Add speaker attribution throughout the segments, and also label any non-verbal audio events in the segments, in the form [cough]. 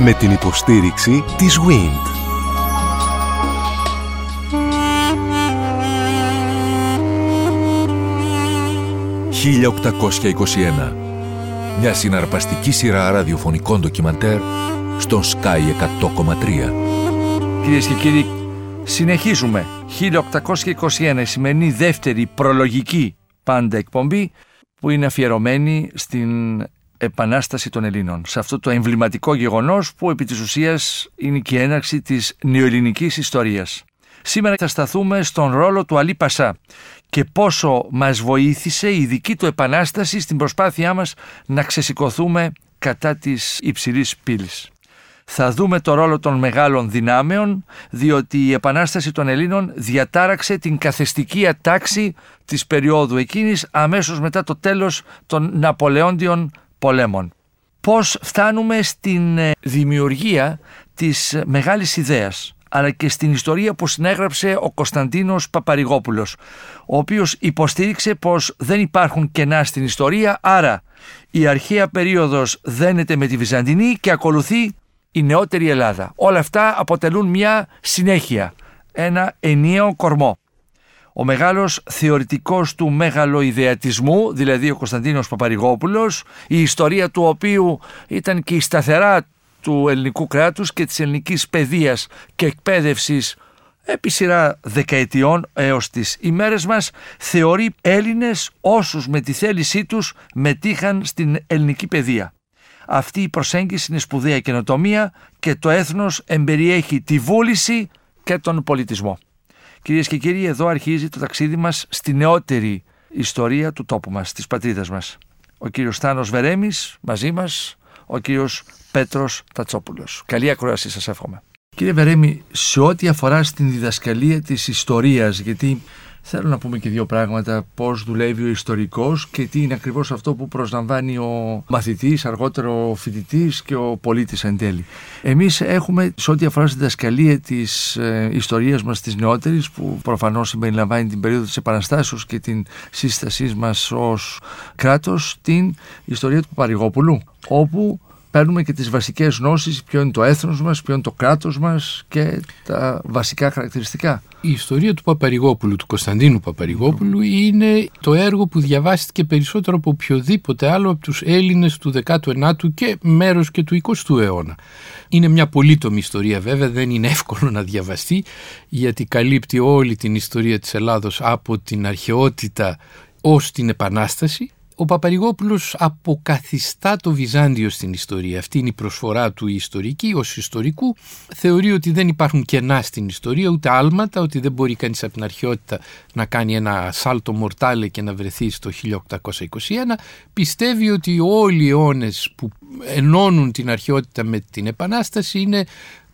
Speaker 1: Με την υποστήριξη της WIND. «1821» Μια συναρπαστική σειρά ραδιοφωνικών ντοκιμαντέρ στον Sky 100,3.
Speaker 2: Κυρίες και κύριοι, συνεχίζουμε. 1821, η σημερινή δεύτερη προλογική πάντα εκπομπή που είναι αφιερωμένη στην επανάσταση των Ελλήνων. Σε αυτό το εμβληματικό γεγονός που επί της ουσίας είναι και η έναρξη της νεοελληνικής ιστορίας. Σήμερα θα σταθούμε στον ρόλο του Αλή Πασά και πόσο μας βοήθησε η δική του επανάσταση στην προσπάθειά μας να ξεσηκωθούμε κατά της υψηλής πύλης θα δούμε το ρόλο των μεγάλων δυνάμεων, διότι η Επανάσταση των Ελλήνων διατάραξε την καθεστική ατάξη της περίοδου εκείνης αμέσως μετά το τέλος των Ναπολεόντιων πολέμων. Πώς φτάνουμε στην ε, δημιουργία της μεγάλης ιδέας αλλά και στην ιστορία που συνέγραψε ο Κωνσταντίνος Παπαρηγόπουλος, ο οποίος υποστήριξε πως δεν υπάρχουν κενά στην ιστορία, άρα η αρχαία περίοδος δένεται με τη Βυζαντινή και ακολουθεί η νεότερη Ελλάδα. Όλα αυτά αποτελούν μια συνέχεια, ένα ενιαίο κορμό. Ο μεγάλος θεωρητικός του μεγαλοειδεατισμού, δηλαδή ο Κωνσταντίνος Παπαρηγόπουλος, η ιστορία του οποίου ήταν και η σταθερά του ελληνικού κράτους και της ελληνικής παιδείας και εκπαίδευσης επί σειρά δεκαετιών έως τις ημέρες μας θεωρεί Έλληνες όσους με τη θέλησή τους μετήχαν στην ελληνική παιδεία. Αυτή η προσέγγιση είναι σπουδαία καινοτομία και το έθνος εμπεριέχει τη βούληση και τον πολιτισμό. Κυρίες και κύριοι, εδώ αρχίζει το ταξίδι μας στη νεότερη ιστορία του τόπου μας, της πατρίδας μας. Ο κύριος Στάνος Βερέμης μαζί μας, ο κύριος Πέτρος Τατσόπουλος. Καλή ακρόαση σας εύχομαι. Κύριε Βερέμη, σε ό,τι αφορά στην διδασκαλία της ιστορίας, γιατί Θέλω να πούμε και δύο πράγματα. Πώς δουλεύει ο ιστορικός και τι είναι ακριβώς αυτό που προσλαμβάνει ο μαθητής, αργότερο ο φοιτητής και ο πολίτης εν τέλει. Εμείς έχουμε, σε ό,τι αφορά στη διδασκαλία της ε, ιστορίας μας της νεότερης, που προφανώς συμπεριλαμβάνει την περίοδο της Επαναστάσεως και την σύστασής μας ως κράτος, την ιστορία του Παρηγόπουλου, όπου παίρνουμε και τις βασικές γνώσεις, ποιο είναι το έθνος μας, ποιο είναι το κράτος μας και τα βασικά χαρακτηριστικά.
Speaker 3: Η ιστορία του Παπαρηγόπουλου, του Κωνσταντίνου Παπαρηγόπουλου είναι το έργο που διαβάστηκε περισσότερο από οποιοδήποτε άλλο από τους Έλληνες του 19ου και μέρος και του 20ου αιώνα. Είναι μια πολύτομη ιστορία βέβαια, δεν είναι εύκολο να διαβαστεί γιατί καλύπτει όλη την ιστορία της Ελλάδος από την αρχαιότητα ως την Επανάσταση ο Παπαρηγόπουλος αποκαθιστά το Βυζάντιο στην ιστορία. Αυτή είναι η προσφορά του ιστορική ως ιστορικού. Θεωρεί ότι δεν υπάρχουν κενά στην ιστορία, ούτε άλματα, ότι δεν μπορεί κανείς από την αρχαιότητα να κάνει ένα σάλτο μορτάλε και να βρεθεί στο 1821. Πιστεύει ότι όλοι οι αιώνες που ενώνουν την αρχαιότητα με την Επανάσταση είναι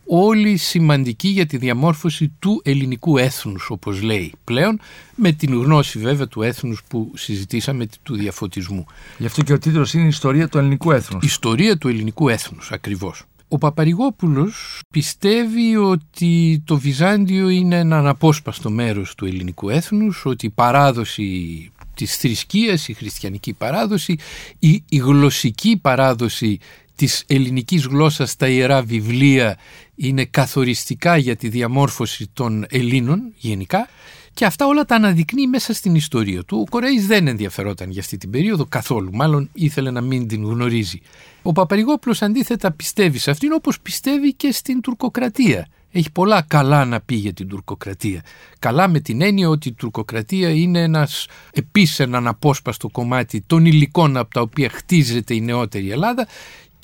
Speaker 3: όλοι σημαντικοί για τη διαμόρφωση του ελληνικού έθνους όπως λέει πλέον με την γνώση βέβαια του έθνους που συζητήσαμε του διαφωτισμού.
Speaker 2: Γι' αυτό και ο τίτλος είναι «Ιστορία του ελληνικού έθνους».
Speaker 3: Ιστορία του ελληνικού έθνους ακριβώς. Ο Παπαρηγόπουλος πιστεύει ότι το Βυζάντιο είναι ένα αναπόσπαστο μέρος του ελληνικού έθνους, ότι η παράδοση της θρησκείας, η χριστιανική παράδοση, η, η γλωσσική παράδοση της ελληνικής γλώσσας στα ιερά βιβλία είναι καθοριστικά για τη διαμόρφωση των Ελλήνων γενικά και αυτά όλα τα αναδεικνύει μέσα στην ιστορία του. Ο Κορέης δεν ενδιαφερόταν για αυτή την περίοδο καθόλου, μάλλον ήθελε να μην την γνωρίζει. Ο Παπαρηγόπουλος αντίθετα πιστεύει σε αυτήν όπως πιστεύει και στην τουρκοκρατία. Έχει πολλά καλά να πει για την τουρκοκρατία. Καλά με την έννοια ότι η τουρκοκρατία είναι ένας επίσης ένα αναπόσπαστο κομμάτι των υλικών από τα οποία χτίζεται η νεότερη Ελλάδα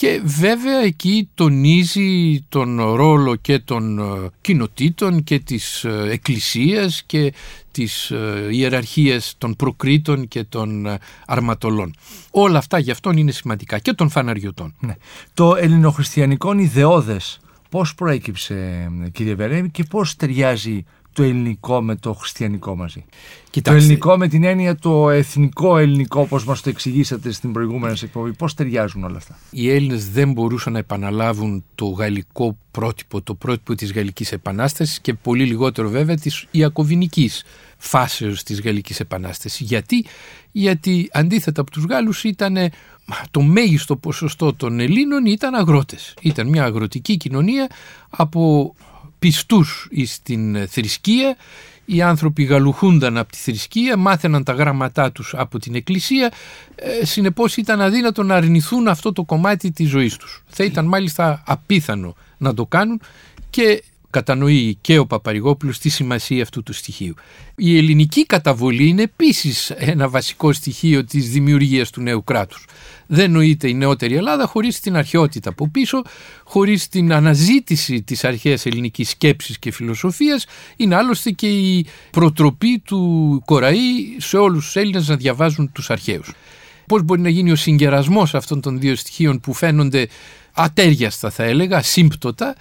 Speaker 3: και βέβαια εκεί τονίζει τον ρόλο και των ε, κοινοτήτων και της ε, εκκλησίας και της ε, ιεραρχίας των προκρήτων και των αρματολών. Όλα αυτά γι' αυτόν είναι σημαντικά και των φαναριωτών.
Speaker 2: Ναι. Το ελληνοχριστιανικό ιδεώδες πώς προέκυψε κύριε Βερέμι και πώς ταιριάζει το ελληνικό με το χριστιανικό μαζί.
Speaker 3: Κοιτάξτε.
Speaker 2: Το ελληνικό με την έννοια το εθνικό ελληνικό, όπως μας το εξηγήσατε στην προηγούμενη σας εκπομπή. Πώς ταιριάζουν όλα αυτά;
Speaker 3: Οι Έλληνες δεν μπορούσαν να επαναλάβουν το γαλλικό πρότυπο, το πρότυπο της Γαλλικής Επανάστασης και πολύ λιγότερο βέβαια της Ιακωβινικής φάσεως της Γαλλικής Επανάστασης. Γιατί, Γιατί αντίθετα από τους Γάλλους ήταν το μέγιστο ποσοστό των Ελλήνων ήταν αγρότες. Ήταν μια αγροτική κοινωνία από πιστούς στην θρησκεία οι άνθρωποι γαλουχούνταν από τη θρησκεία, μάθαιναν τα γράμματά τους από την εκκλησία, ε, συνεπώς ήταν αδύνατο να αρνηθούν αυτό το κομμάτι της ζωής τους. Θα ήταν μάλιστα απίθανο να το κάνουν και κατανοεί και ο Παπαρηγόπουλος τη σημασία αυτού του στοιχείου. Η ελληνική καταβολή είναι επίσης ένα βασικό στοιχείο της δημιουργίας του νέου κράτους. Δεν νοείται η νεότερη Ελλάδα χωρίς την αρχαιότητα από πίσω, χωρίς την αναζήτηση της αρχαίας ελληνικής σκέψης και φιλοσοφίας, είναι άλλωστε και η προτροπή του Κοραή σε όλους τους Έλληνες να διαβάζουν τους αρχαίους. Πώς μπορεί να γίνει ο συγκερασμός αυτών των δύο στοιχείων που φαίνονται ατέριαστα θα έλεγα, σύμπτωτα,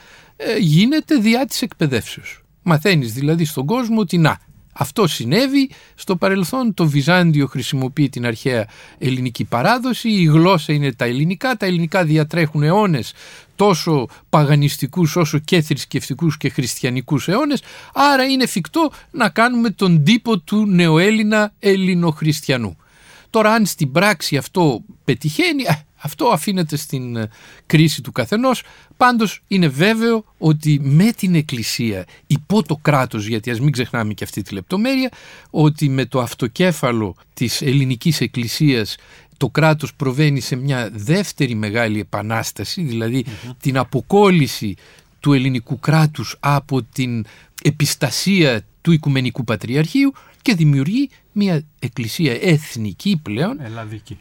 Speaker 3: ε, γίνεται διά της εκπαιδεύσεως. Μαθαίνεις δηλαδή στον κόσμο ότι να, αυτό συνέβη στο παρελθόν, το Βυζάντιο χρησιμοποιεί την αρχαία ελληνική παράδοση, η γλώσσα είναι τα ελληνικά, τα ελληνικά διατρέχουν αιώνες τόσο παγανιστικούς όσο και θρησκευτικούς και χριστιανικούς αιώνες, άρα είναι εφικτό να κάνουμε τον τύπο του νεοέλληνα ελληνοχριστιανού. Τώρα αν στην πράξη αυτό πετυχαίνει, ε, αυτό αφήνεται στην ε, κρίση του καθενός. Πάντως είναι βέβαιο ότι με την Εκκλησία υπό το κράτος, γιατί ας μην ξεχνάμε και αυτή τη λεπτομέρεια, ότι με το αυτοκέφαλο της ελληνικής εκκλησίας το κράτος προβαίνει σε μια δεύτερη μεγάλη επανάσταση, δηλαδή την αποκόλληση του ελληνικού κράτους από την επιστασία του Οικουμενικού Πατριαρχείου και δημιουργεί μια εκκλησία εθνική πλέον,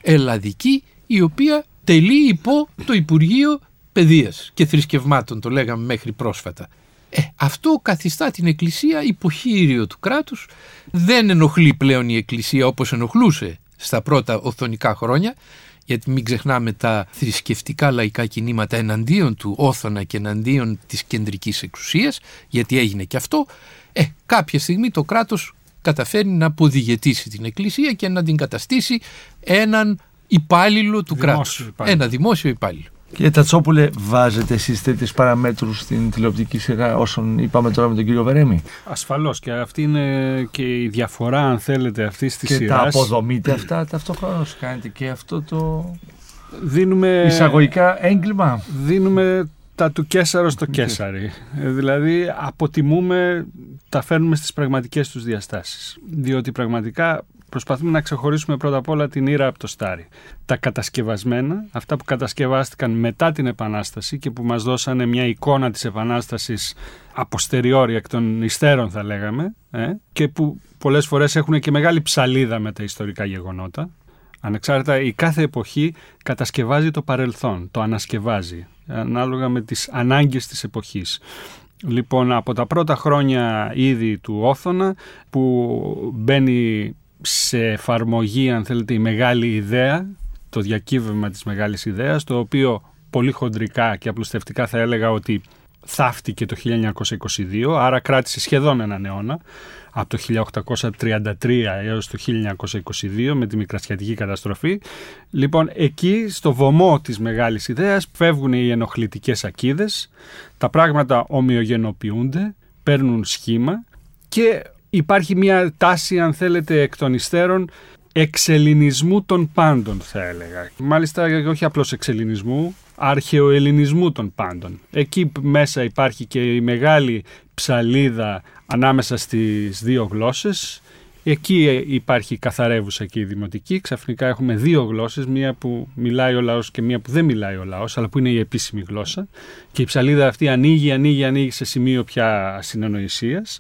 Speaker 3: ελλαδική η οποία τελεί υπό το Υπουργείο Παιδείας και Θρησκευμάτων, το λέγαμε μέχρι πρόσφατα. Ε, αυτό καθιστά την Εκκλησία υποχείριο του κράτους, δεν ενοχλεί πλέον η Εκκλησία όπως ενοχλούσε στα πρώτα οθονικά χρόνια, γιατί μην ξεχνάμε τα θρησκευτικά λαϊκά κινήματα εναντίον του Όθωνα και εναντίον της κεντρικής εξουσίας, γιατί έγινε και αυτό, ε, κάποια στιγμή το κράτος καταφέρνει να αποδηγετήσει την Εκκλησία και να την καταστήσει έναν υπάλληλο του κράτους. Ένα δημόσιο υπάλληλο.
Speaker 2: Κύριε Τατσόπουλε, βάζετε εσείς τέτοιες παραμέτρους στην τηλεοπτική σειρά όσων είπαμε τώρα με τον κύριο Βερέμι.
Speaker 4: Ασφαλώς και αυτή είναι και η διαφορά, αν θέλετε, αυτής της σειρά.
Speaker 2: Και τα αποδομείτε αυτά ταυτόχρονα, κάνετε και αυτό το.
Speaker 4: Δίνουμε.
Speaker 2: εισαγωγικά έγκλημα.
Speaker 4: Δίνουμε τα του Κέσαρο στο Κέσαρι. Ε, δηλαδή αποτιμούμε, τα φέρνουμε στις πραγματικές τους διαστάσεις. Διότι πραγματικά προσπαθούμε να ξεχωρίσουμε πρώτα απ' όλα την ήρα από το στάρι. Τα κατασκευασμένα, αυτά που κατασκευάστηκαν μετά την Επανάσταση και που μας δώσανε μια εικόνα της Επανάστασης αποστεριόρια εκ των υστέρων θα λέγαμε ε, και που πολλές φορές έχουν και μεγάλη ψαλίδα με τα ιστορικά γεγονότα. Ανεξάρτητα η κάθε εποχή κατασκευάζει το παρελθόν, το ανασκευάζει ανάλογα με τις ανάγκες της εποχής. Λοιπόν, από τα πρώτα χρόνια ήδη του Όθωνα που μπαίνει σε εφαρμογή αν θέλετε η μεγάλη ιδέα, το διακύβευμα της μεγάλης ιδέας, το οποίο πολύ χοντρικά και απλουστευτικά θα έλεγα ότι θαύτηκε το 1922, άρα κράτησε σχεδόν έναν αιώνα, από το 1833 έως το 1922 με τη μικρασιατική καταστροφή. Λοιπόν, εκεί στο βωμό της μεγάλης ιδέας φεύγουν οι ενοχλητικές ακίδες, τα πράγματα ομοιογενοποιούνται, παίρνουν σχήμα και υπάρχει μια τάση, αν θέλετε, εκ των υστέρων εξελινισμού των πάντων, θα έλεγα. Μάλιστα, όχι απλώς εξελινισμού, αρχαιοελληνισμού των πάντων. Εκεί μέσα υπάρχει και η μεγάλη ψαλίδα ανάμεσα στις δύο γλώσσες. Εκεί υπάρχει καθαρεύουσα και η δημοτική. Ξαφνικά έχουμε δύο γλώσσες, μία που μιλάει ο λαός και μία που δεν μιλάει ο λαός, αλλά που είναι η επίσημη γλώσσα. Και η ψαλίδα αυτή ανοίγει, ανοίγει, ανοίγει σε σημείο πια συνεννοησίας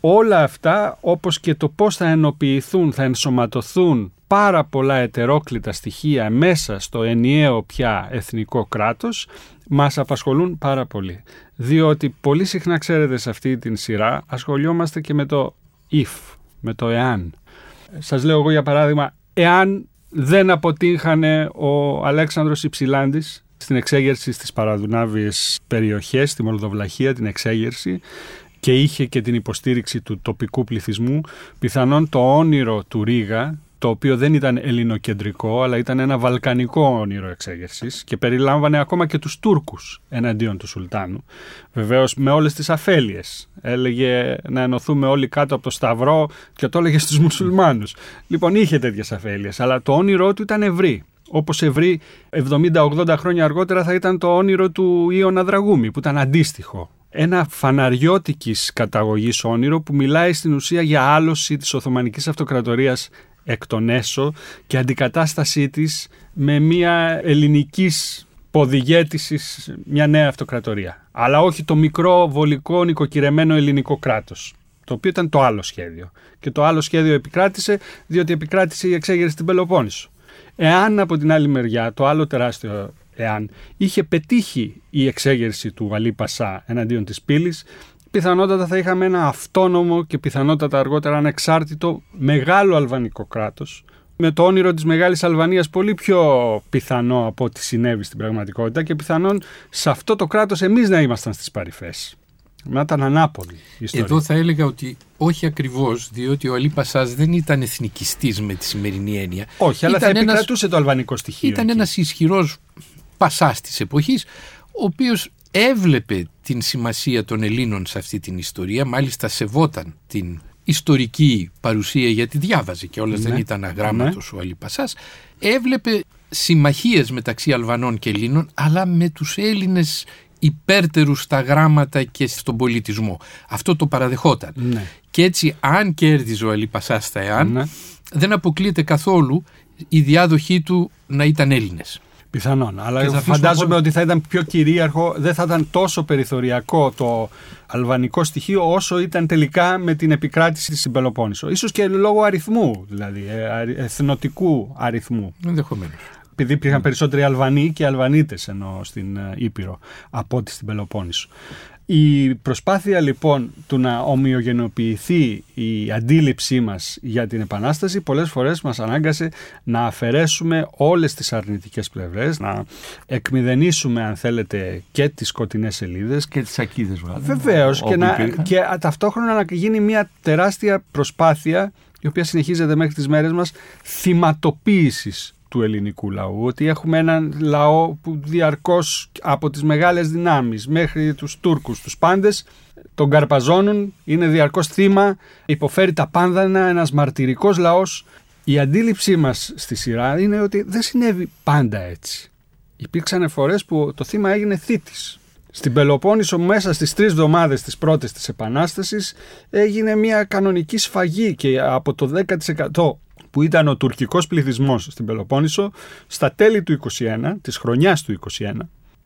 Speaker 4: όλα αυτά όπως και το πώς θα ενοποιηθούν, θα ενσωματωθούν πάρα πολλά ετερόκλητα στοιχεία μέσα στο ενιαίο πια εθνικό κράτος μας απασχολούν πάρα πολύ. Διότι πολύ συχνά ξέρετε σε αυτή την σειρά ασχολιόμαστε και με το if, με το εάν. Σας λέω εγώ για παράδειγμα, εάν δεν αποτύχανε ο Αλέξανδρος Υψηλάντης στην εξέγερση στις παραδουνάβιες περιοχές, στη Μολδοβλαχία, την εξέγερση, και είχε και την υποστήριξη του τοπικού πληθυσμού, πιθανόν το όνειρο του Ρίγα, το οποίο δεν ήταν ελληνοκεντρικό, αλλά ήταν ένα βαλκανικό όνειρο εξέγερσης και περιλάμβανε ακόμα και τους Τούρκους εναντίον του Σουλτάνου. Βεβαίως με όλες τις αφέλειες. Έλεγε να ενωθούμε όλοι κάτω από το Σταυρό και το έλεγε στους μουσουλμάνους. Λοιπόν, είχε τέτοιες αφέλειες, αλλά το όνειρό του ήταν ευρύ. Όπως ευρύ 70-80 χρόνια αργότερα θα ήταν το όνειρο του Ιωνα Δραγούμη, που ήταν αντίστοιχο ένα φαναριώτικης καταγωγής όνειρο που μιλάει στην ουσία για άλωση της Οθωμανικής Αυτοκρατορίας εκ των έσω και αντικατάστασή της με μια ελληνικής ποδηγέτησης μια νέα αυτοκρατορία. Αλλά όχι το μικρό βολικό νοικοκυρεμένο ελληνικό κράτος το οποίο ήταν το άλλο σχέδιο. Και το άλλο σχέδιο επικράτησε διότι επικράτησε η εξέγερση στην Πελοπόννησο. Εάν από την άλλη μεριά το άλλο τεράστιο εάν είχε πετύχει η εξέγερση του Αλή Πασά εναντίον της πύλης, πιθανότατα θα είχαμε ένα αυτόνομο και πιθανότατα αργότερα ανεξάρτητο μεγάλο αλβανικό κράτος, με το όνειρο της Μεγάλης Αλβανίας πολύ πιο πιθανό από ό,τι συνέβη στην πραγματικότητα και πιθανόν σε αυτό το κράτος εμείς να ήμασταν στις παρυφές. Να ήταν ανάποδη ιστορία.
Speaker 3: Εδώ θα έλεγα ότι όχι ακριβώς, διότι ο Αλή Πασάς δεν ήταν εθνικιστής με τη σημερινή έννοια.
Speaker 4: Όχι, αλλά ήταν θα επικρατούσε το αλβανικό στοιχείο.
Speaker 3: Ήταν ένας ισχυρός πασάς της εποχής, ο οποίος έβλεπε την σημασία των Ελλήνων σε αυτή την ιστορία, μάλιστα σεβόταν την ιστορική παρουσία γιατί διάβαζε και όλες δεν ναι. ήταν αγράμματος ναι. ο Αλίπασάς, έβλεπε συμμαχίες μεταξύ Αλβανών και Ελλήνων αλλά με τους Έλληνες υπέρτερους στα γράμματα και στον πολιτισμό. Αυτό το παραδεχόταν. Ναι. Και έτσι αν κέρδιζε ο Αλίπασάς στα ΕΑΝ δεν αποκλείεται καθόλου η διάδοχή του να ήταν Έλληνες.
Speaker 4: Πιθανόν. Αλλά φαντάζομαι ότι θα ήταν πιο κυρίαρχο, δεν θα ήταν τόσο περιθωριακό το αλβανικό στοιχείο όσο ήταν τελικά με την επικράτηση της Πελοπόννησο. Ίσως και λόγω αριθμού, δηλαδή ε, εθνοτικού αριθμού.
Speaker 3: Ενδεχομένως.
Speaker 4: Επειδή υπήρχαν περισσότεροι Αλβανοί και Αλβανίτες ενώ στην ε, Ήπειρο από ό,τι στην Πελοπόννησο. Η προσπάθεια λοιπόν του να ομοιογενοποιηθεί η αντίληψή μας για την Επανάσταση πολλές φορές μας ανάγκασε να αφαιρέσουμε όλες τις αρνητικές πλευρές, να εκμηδενήσουμε αν θέλετε και τις σκοτεινές σελίδες.
Speaker 2: Και τις ακίδες βέβαια.
Speaker 4: Βεβαίως και, να, και ταυτόχρονα να γίνει μια τεράστια προσπάθεια η οποία συνεχίζεται μέχρι τις μέρες μας θυματοποίησης του ελληνικού λαού, ότι έχουμε έναν λαό που διαρκώς από τις μεγάλες δυνάμεις μέχρι τους Τούρκους, τους πάντες, τον καρπαζώνουν, είναι διαρκώς θύμα, υποφέρει τα πάνδανα, ένας μαρτυρικός λαός. Η αντίληψή μας στη σειρά είναι ότι δεν συνέβη πάντα έτσι. Υπήρξαν φορές που το θύμα έγινε θήτης. Στην Πελοπόννησο μέσα στις τρεις εβδομάδες της πρώτης της Επανάστασης έγινε μια κανονική σφαγή και από το 10% που ήταν ο τουρκικός πληθυσμός στην Πελοπόννησο, στα τέλη του 21, της χρονιάς του 21,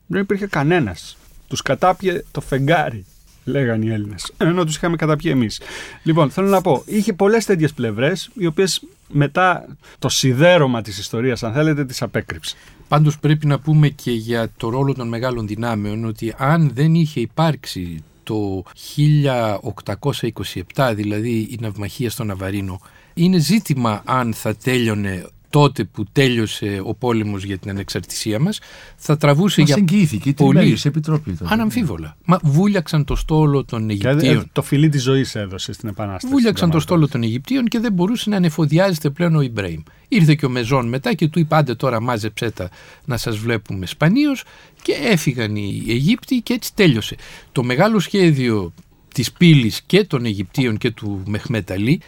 Speaker 4: δεν υπήρχε κανένας. Τους κατάπιε το φεγγάρι, λέγανε οι Έλληνες, ενώ τους είχαμε καταπιεί εμείς. Λοιπόν, θέλω να πω, είχε πολλές τέτοιες πλευρές, οι οποίες μετά το σιδέρωμα της ιστορίας, αν θέλετε, τις απέκρυψε.
Speaker 3: Πάντως πρέπει να πούμε και για το ρόλο των μεγάλων δυνάμεων ότι αν δεν είχε υπάρξει το 1827, δηλαδή η ναυμαχία στο Ναβαρίνο, είναι ζήτημα αν θα τέλειωνε τότε που τέλειωσε ο πόλεμος για την ανεξαρτησία μας θα τραβούσε
Speaker 2: για εγγυήθηκε, πολύ επιτροπή τότε.
Speaker 3: Αναμφίβολα. Μα βούλιαξαν το στόλο των Αιγυπτίων.
Speaker 4: το φιλί της ζωής έδωσε στην Επανάσταση.
Speaker 3: Βούλιαξαν το στόλο των Αιγυπτίων και δεν μπορούσε να ανεφοδιάζεται πλέον ο Ιμπρέιμ. Ήρθε και ο Μεζόν μετά και του είπε άντε τώρα μάζεψέ τα να σας βλέπουμε σπανίως και έφυγαν οι Αιγύπτιοι και έτσι τέλειωσε. Το μεγάλο σχέδιο της πύλης και των Αιγυπτίων και του Μεχμέταλή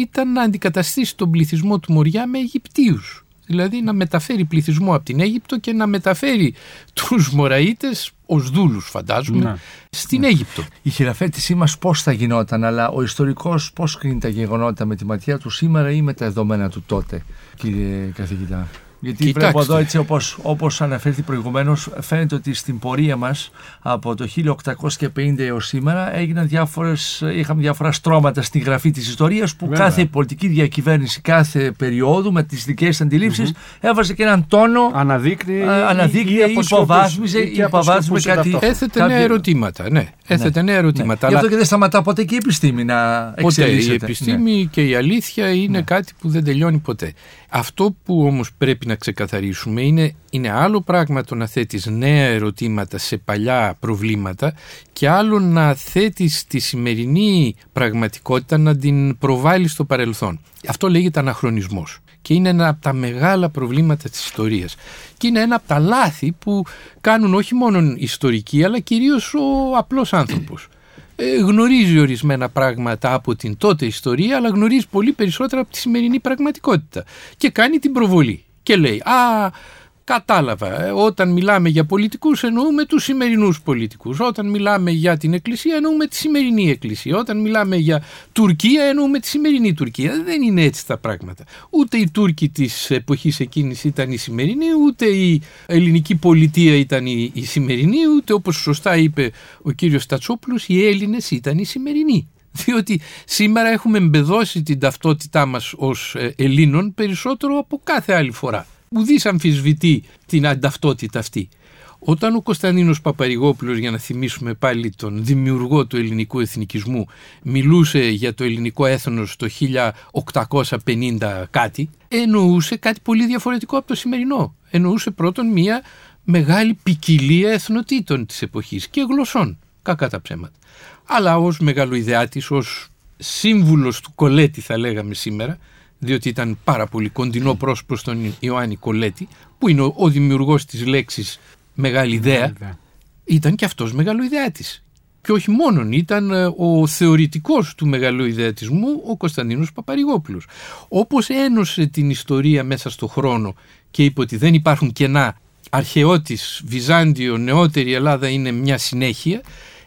Speaker 3: ήταν να αντικαταστήσει τον πληθυσμό του Μοριά με Αιγυπτίους. Δηλαδή να μεταφέρει πληθυσμό από την Αίγυπτο και να μεταφέρει τους Μωραΐτες ως δούλους φαντάζομαι να. στην ναι. Αίγυπτο.
Speaker 2: Η χειραφέτησή μας πώς θα γινόταν αλλά ο ιστορικός πώς κρίνει τα γεγονότα με τη ματιά του σήμερα ή με τα δεδομένα του τότε κύριε καθηγητά; Γιατί Κοιτάξτε. βλέπω εδώ έτσι όπως, όπως αναφέρθη προηγουμένως φαίνεται ότι στην πορεία μας από το 1850 έως σήμερα έγιναν διάφορες, είχαμε διάφορα στρώματα στη γραφή της ιστορίας που Βέβαια. κάθε πολιτική διακυβέρνηση κάθε περίοδου με τις δικές αντιλήψεις mm-hmm. έβαζε και έναν τόνο
Speaker 4: αναδείκνει,
Speaker 2: αναδείκνει ή, ή υποβάσμιζε ή υποβάσμιζε κάτι.
Speaker 3: Έθετε νέα ερωτήματα, ναι. Έθετε νέα ερωτήματα.
Speaker 2: Ναι. Γι' αυτό και δεν σταματά ποτέ και η επιστήμη να εξελίσσεται.
Speaker 3: Ποτέ. Η επιστήμη ναι. και η αλήθεια είναι ναι. κάτι που δεν τελειώνει ποτέ. Αυτό που όμως πρέπει πρέπει να ξεκαθαρίσουμε είναι, είναι άλλο πράγμα το να θέτεις νέα ερωτήματα σε παλιά προβλήματα και άλλο να θέτεις τη σημερινή πραγματικότητα να την προβάλλεις στο παρελθόν. Αυτό λέγεται αναχρονισμός και είναι ένα από τα μεγάλα προβλήματα της ιστορίας και είναι ένα από τα λάθη που κάνουν όχι μόνο οι ιστορικοί αλλά κυρίως ο απλός άνθρωπος. Ε, γνωρίζει ορισμένα πράγματα από την τότε ιστορία αλλά γνωρίζει πολύ περισσότερα από τη σημερινή πραγματικότητα. Και κάνει την προβολή. Και λέει «Α, Κατάλαβα. Ε, όταν μιλάμε για πολιτικούς εννοούμε τους σημερινούς πολιτικούς. Όταν μιλάμε για την Εκκλησία εννοούμε τη σημερινή Εκκλησία. Όταν μιλάμε για Τουρκία εννοούμε τη σημερινή Τουρκία. Δεν είναι έτσι τα πράγματα. Ούτε οι Τούρκοι της εποχής εκείνης ήταν η σημερινή, ούτε η ελληνική πολιτεία ήταν η, η σημερινή, ούτε όπως σωστά είπε ο κύριος Στατσόπουλος οι Έλληνες ήταν οι σημερινοί διότι σήμερα έχουμε εμπεδώσει την ταυτότητά μας ως ε, Ελλήνων περισσότερο από κάθε άλλη φορά ουδής αμφισβητεί την ανταυτότητα αυτή. Όταν ο Κωνσταντίνος Παπαρηγόπουλος, για να θυμίσουμε πάλι τον δημιουργό του ελληνικού εθνικισμού, μιλούσε για το ελληνικό έθνος το 1850 κάτι, εννοούσε κάτι πολύ διαφορετικό από το σημερινό. Εννοούσε πρώτον μία μεγάλη ποικιλία εθνοτήτων της εποχής και γλωσσών, κακά τα ψέματα. Αλλά ως μεγαλοειδεάτης, ως σύμβουλος του Κολέτη θα λέγαμε σήμερα, διότι ήταν πάρα πολύ κοντινό πρόσωπος στον Ιωάννη Κολέτη, που είναι ο, ο δημιουργός της λέξης μεγάλη ιδέα, ήταν και αυτός μεγαλοειδεάτης. Και όχι μόνον, ήταν ε, ο θεωρητικός του μεγαλοειδεατισμού ο Κωνσταντίνος Παπαρηγόπουλος. Όπως ένωσε την ιστορία μέσα στο χρόνο και είπε ότι δεν υπάρχουν κενά αρχαιότης, Βυζάντιο, νεότερη Ελλάδα είναι μια συνέχεια,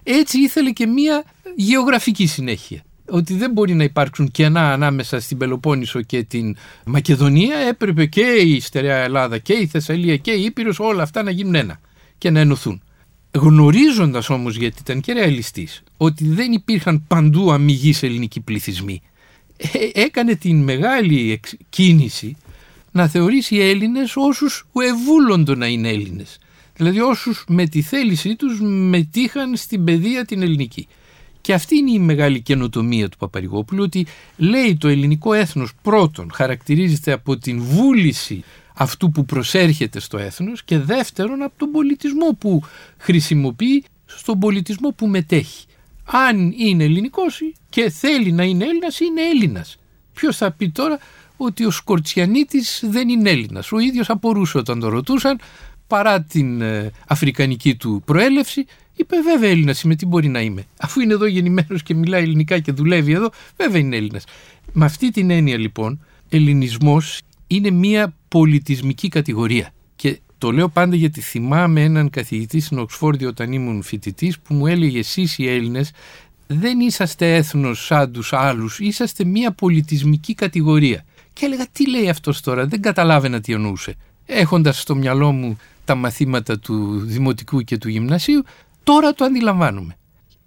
Speaker 3: έτσι ήθελε και μια γεωγραφική συνέχεια ότι δεν μπορεί να υπάρξουν κενά ανάμεσα στην Πελοπόννησο και την Μακεδονία, έπρεπε και η Στερεά Ελλάδα και η Θεσσαλία και η Ήπειρος όλα αυτά να γίνουν ένα και να ενωθούν. Γνωρίζοντας όμως, γιατί ήταν και ρεαλιστής, ότι δεν υπήρχαν παντού αμυγείς ελληνικοί πληθυσμοί, ε, έκανε την μεγάλη κίνηση να θεωρήσει οι Έλληνες όσους ευούλοντο να είναι Έλληνες. Δηλαδή όσους με τη θέλησή τους μετήχαν στην παιδεία την ελληνική. Και αυτή είναι η μεγάλη καινοτομία του Παπαρηγόπουλου ότι λέει το ελληνικό έθνος πρώτον χαρακτηρίζεται από την βούληση αυτού που προσέρχεται στο έθνος και δεύτερον από τον πολιτισμό που χρησιμοποιεί στον πολιτισμό που μετέχει. Αν είναι ελληνικός και θέλει να είναι Έλληνας είναι Έλληνας. Ποιος θα πει τώρα ότι ο Σκορτσιανίτης δεν είναι Έλληνας; Ο ίδιος απορούσε όταν το ρωτούσαν παρά την ε, αφρικανική του προέλευση Είπε βέβαια Έλληνας είμαι, τι μπορεί να είμαι. Αφού είναι εδώ γεννημένος και μιλάει ελληνικά και δουλεύει εδώ, βέβαια είναι Έλληνας. Με αυτή την έννοια λοιπόν, ελληνισμός είναι μια πολιτισμική κατηγορία. Και το λέω πάντα γιατί θυμάμαι έναν καθηγητή στην Οξφόρδη όταν ήμουν φοιτητής που μου έλεγε εσείς οι Έλληνες δεν είσαστε έθνος σαν τους άλλους, είσαστε μια πολιτισμική κατηγορία. Και έλεγα τι λέει αυτός τώρα, δεν καταλάβαινα τι εννοούσε. Έχοντας στο μυαλό μου τα μαθήματα του δημοτικού και του γυμνασίου, Τώρα το αντιλαμβάνουμε.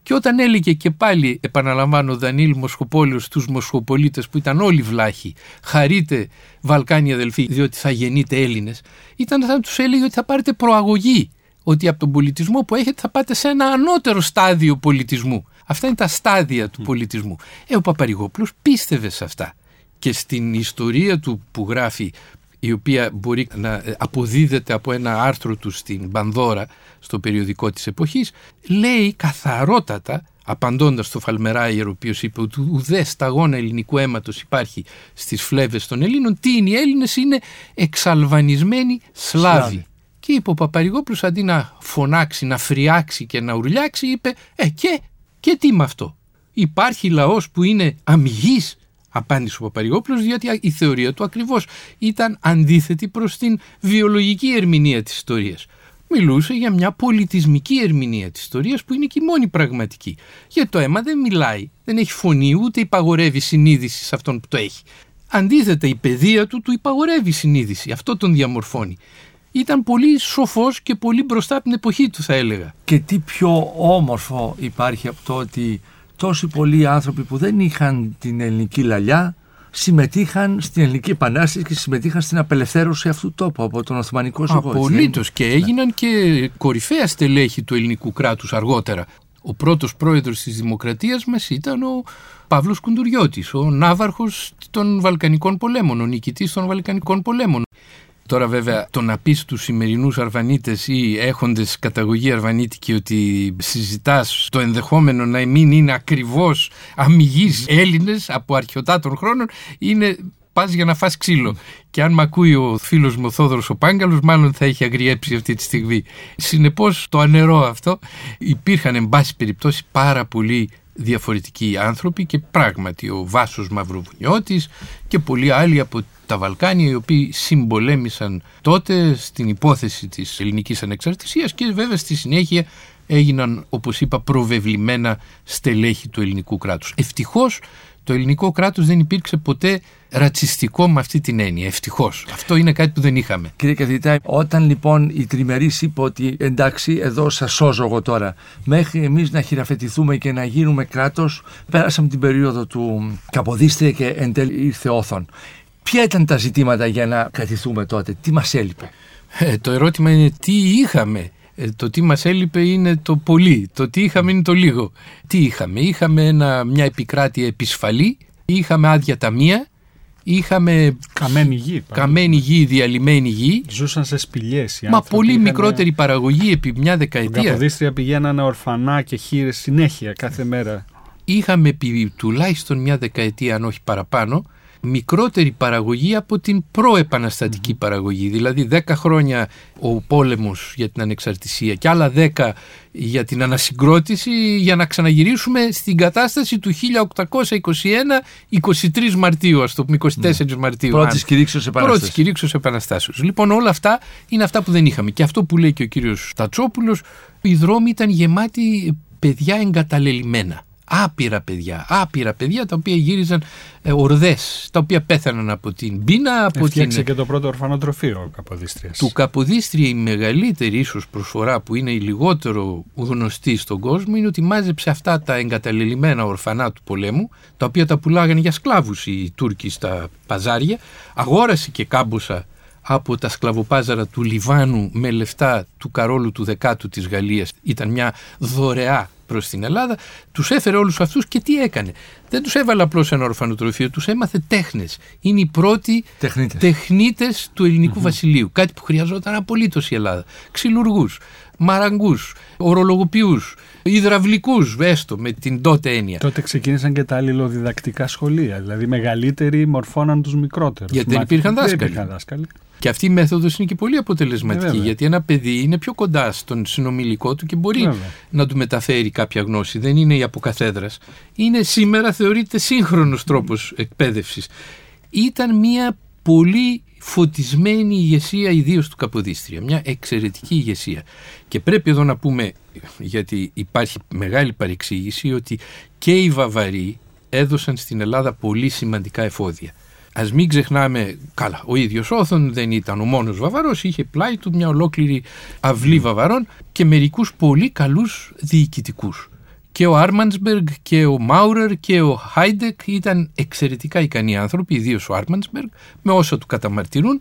Speaker 3: Και όταν έλεγε και πάλι, επαναλαμβάνω, ο Δανίλ Μοσχοπόλιος στους Μοσχοπολίτες που ήταν όλοι βλάχοι, χαρείτε Βαλκάνοι αδελφοί, διότι θα γεννείτε Έλληνες, ήταν σαν τους έλεγε ότι θα πάρετε προαγωγή. Ότι από τον πολιτισμό που έχετε θα πάτε σε ένα ανώτερο στάδιο πολιτισμού. Αυτά είναι τα στάδια του πολιτισμού. Ε, ο Παπαρηγόπουλος πίστευε σε αυτά. Και στην ιστορία του που γράφει η οποία μπορεί να αποδίδεται από ένα άρθρο του στην Πανδώρα, στο περιοδικό της εποχής, λέει καθαρότατα, απαντώντας στο Φαλμεράιερ, ο οποίος είπε ότι ουδέ σταγόνα ελληνικού αίματος υπάρχει στις φλέβες των Ελλήνων, τι είναι οι Έλληνες, είναι εξαλβανισμένοι Σλάβοι. Και είπε ο Παπαρηγόπουλος αντί να φωνάξει, να φριάξει και να ουρλιάξει, είπε «Ε και, και τι με αυτό. Υπάρχει λαός που είναι αμυγής απάντησε ο Παπαρηγόπουλος διότι η θεωρία του ακριβώς ήταν αντίθετη προς την βιολογική ερμηνεία της ιστορίας. Μιλούσε για μια πολιτισμική ερμηνεία της ιστορίας που είναι και η μόνη πραγματική. Γιατί το αίμα δεν μιλάει, δεν έχει φωνή ούτε υπαγορεύει συνείδηση σε αυτόν που το έχει. Αντίθετα η παιδεία του του υπαγορεύει συνείδηση, αυτό τον διαμορφώνει. Ήταν πολύ σοφός και πολύ μπροστά από την εποχή του θα έλεγα.
Speaker 2: Και τι πιο όμορφο υπάρχει από το ότι τόσοι πολλοί άνθρωποι που δεν είχαν την ελληνική λαλιά συμμετείχαν στην Ελληνική Επανάσταση και συμμετείχαν στην απελευθέρωση αυτού του τόπου από τον Οθωμανικό Σοκό.
Speaker 3: Απολύτως και έγιναν και κορυφαία στελέχη του ελληνικού κράτους αργότερα. Ο πρώτος πρόεδρος της Δημοκρατίας μας ήταν ο Παύλος Κουντουριώτης, ο ναύαρχος των Βαλκανικών πολέμων, ο νικητής των Βαλκανικών πολέμων. Τώρα βέβαια το να πεις τους σημερινούς αρβανίτες ή έχοντες καταγωγή αρβανίτικη ότι συζητάς το ενδεχόμενο να μην είναι ακριβώς αμυγείς Έλληνες από αρχαιοτά των χρόνων είναι πας για να φας ξύλο. Και αν μ' ακούει ο φίλος μου ο Θόδωρος ο Πάγκαλος μάλλον θα έχει αγριέψει αυτή τη στιγμή. Συνεπώς το ανερώ αυτό υπήρχαν εν πάση περιπτώσει πάρα πολλοί διαφορετικοί άνθρωποι και πράγματι ο Βάσος Μαυροβουνιώτης και πολλοί άλλοι από τα Βαλκάνια οι οποίοι συμπολέμησαν τότε στην υπόθεση της ελληνικής ανεξαρτησίας και βέβαια στη συνέχεια έγιναν όπως είπα προβεβλημένα στελέχη του ελληνικού κράτους. Ευτυχώς το ελληνικό κράτος δεν υπήρξε ποτέ ρατσιστικό με αυτή την έννοια. Ευτυχώς. Αυτό είναι κάτι που δεν είχαμε.
Speaker 2: Κύριε καθηγητά, όταν λοιπόν η τριμερή είπε ότι εντάξει, εδώ σας σώζω εγώ τώρα, μέχρι εμείς να χειραφετηθούμε και να γίνουμε κράτος, πέρασαμε την περίοδο του Καποδίστρια και εν τέλει ήρθε όθον. Ποια ήταν τα ζητήματα για να κρατηθούμε τότε, τι μας έλειπε;
Speaker 3: Ε, το ερώτημα είναι τι είχαμε; Ε, το τι μας έλειπε είναι το πολύ, το τι είχαμε είναι το λίγο. Τι είχαμε, είχαμε ένα, μια επικράτεια επισφαλή, είχαμε άδεια ταμεία, είχαμε
Speaker 4: καμένη γη,
Speaker 3: καμένη γη, διαλυμένη γη.
Speaker 4: Ζούσαν σε σπηλιές
Speaker 3: Μα πολύ είχαν... μικρότερη παραγωγή επί μια δεκαετία.
Speaker 4: Τα Καποδίστρια πηγαίνανε ορφανά και χείρες συνέχεια κάθε μέρα.
Speaker 3: Είχαμε επί τουλάχιστον μια δεκαετία αν όχι παραπάνω μικρότερη παραγωγή από την προεπαναστατική παραγωγή. Δηλαδή 10 χρόνια ο πόλεμος για την ανεξαρτησία και άλλα 10 για την ανασυγκρότηση για να ξαναγυρίσουμε στην κατάσταση του 1821 23 Μαρτίου, ας το πούμε 24 ναι. Μαρτίου.
Speaker 2: Πρώτης κηρύξεως επαναστάσεως. Πρώτης
Speaker 3: κηρύξεως επαναστάσεως. Λοιπόν όλα αυτά είναι αυτά που δεν είχαμε. Και αυτό που λέει και ο κύριος Τατσόπουλος, οι δρόμοι ήταν γεμάτοι παιδιά εγκαταλελειμμένα άπειρα παιδιά, άπειρα παιδιά τα οποία γύριζαν ε, ορδές, τα οποία πέθαναν από την πείνα. Από
Speaker 4: Έφτιαξε την... και το πρώτο ορφανοτροφείο ο Καποδίστριας.
Speaker 3: Του Καποδίστρια η μεγαλύτερη ίσως προσφορά που είναι η λιγότερο γνωστή στον κόσμο είναι ότι μάζεψε αυτά τα εγκαταλελειμμένα ορφανά του πολέμου, τα οποία τα πουλάγανε για σκλάβους οι Τούρκοι στα παζάρια, αγόρασε και κάμποσα από τα σκλαβοπάζαρα του Λιβάνου με λεφτά του Καρόλου του Δεκάτου της Γαλλίας. Ήταν μια δωρεά προς την Ελλάδα, τους έφερε όλους αυτούς και τι έκανε. Δεν τους έβαλε απλώς ένα ορφανοτροφείο, τους έμαθε τέχνες. Είναι οι πρώτοι τεχνίτες του ελληνικου βασιλείου. Κάτι που χρειαζόταν απολύτως η Ελλάδα. Ξυλουργούς, μαραγκούς, ορολογοποιούς, υδραυλικούς, έστω με την τότε έννοια.
Speaker 4: Τότε ξεκίνησαν και τα αλληλοδιδακτικά σχολεία. Δηλαδή, μεγαλύτεροι μορφώναν τους μικρότερους.
Speaker 3: Γιατί δεν υπήρχαν δάσκαλοι. Και αυτή η μέθοδος είναι και πολύ αποτελεσματική, ε, γιατί ένα παιδί είναι πιο κοντά στον συνομιλικό του και μπορεί να του μεταφέρει κάποια γνώση. Δεν είναι η αποκαθέδρας. Είναι σήμερα θεωρείται σύγχρονος τρόπος εκπαίδευσης. Ήταν μια πολύ φωτισμένη ηγεσία ιδίως του Καποδίστρια. Μια εξαιρετική ηγεσία. Και πρέπει εδώ να πούμε, γιατί υπάρχει μεγάλη παρεξήγηση, ότι και οι Βαβαροί έδωσαν στην Ελλάδα πολύ σημαντικά εφόδια. Α μην ξεχνάμε, καλά, ο ίδιος Όθων δεν ήταν ο μόνος Βαβαρός, είχε πλάι του μια ολόκληρη αυλή Βαβαρών και μερικούς πολύ καλούς διοικητικούς. Και ο Άρμανσμπεργκ και ο Μάουρερ και ο Χάιντεκ ήταν εξαιρετικά ικανοί άνθρωποι, ιδίως ο Άρμανσμπεργκ, με όσα του καταμαρτυρούν.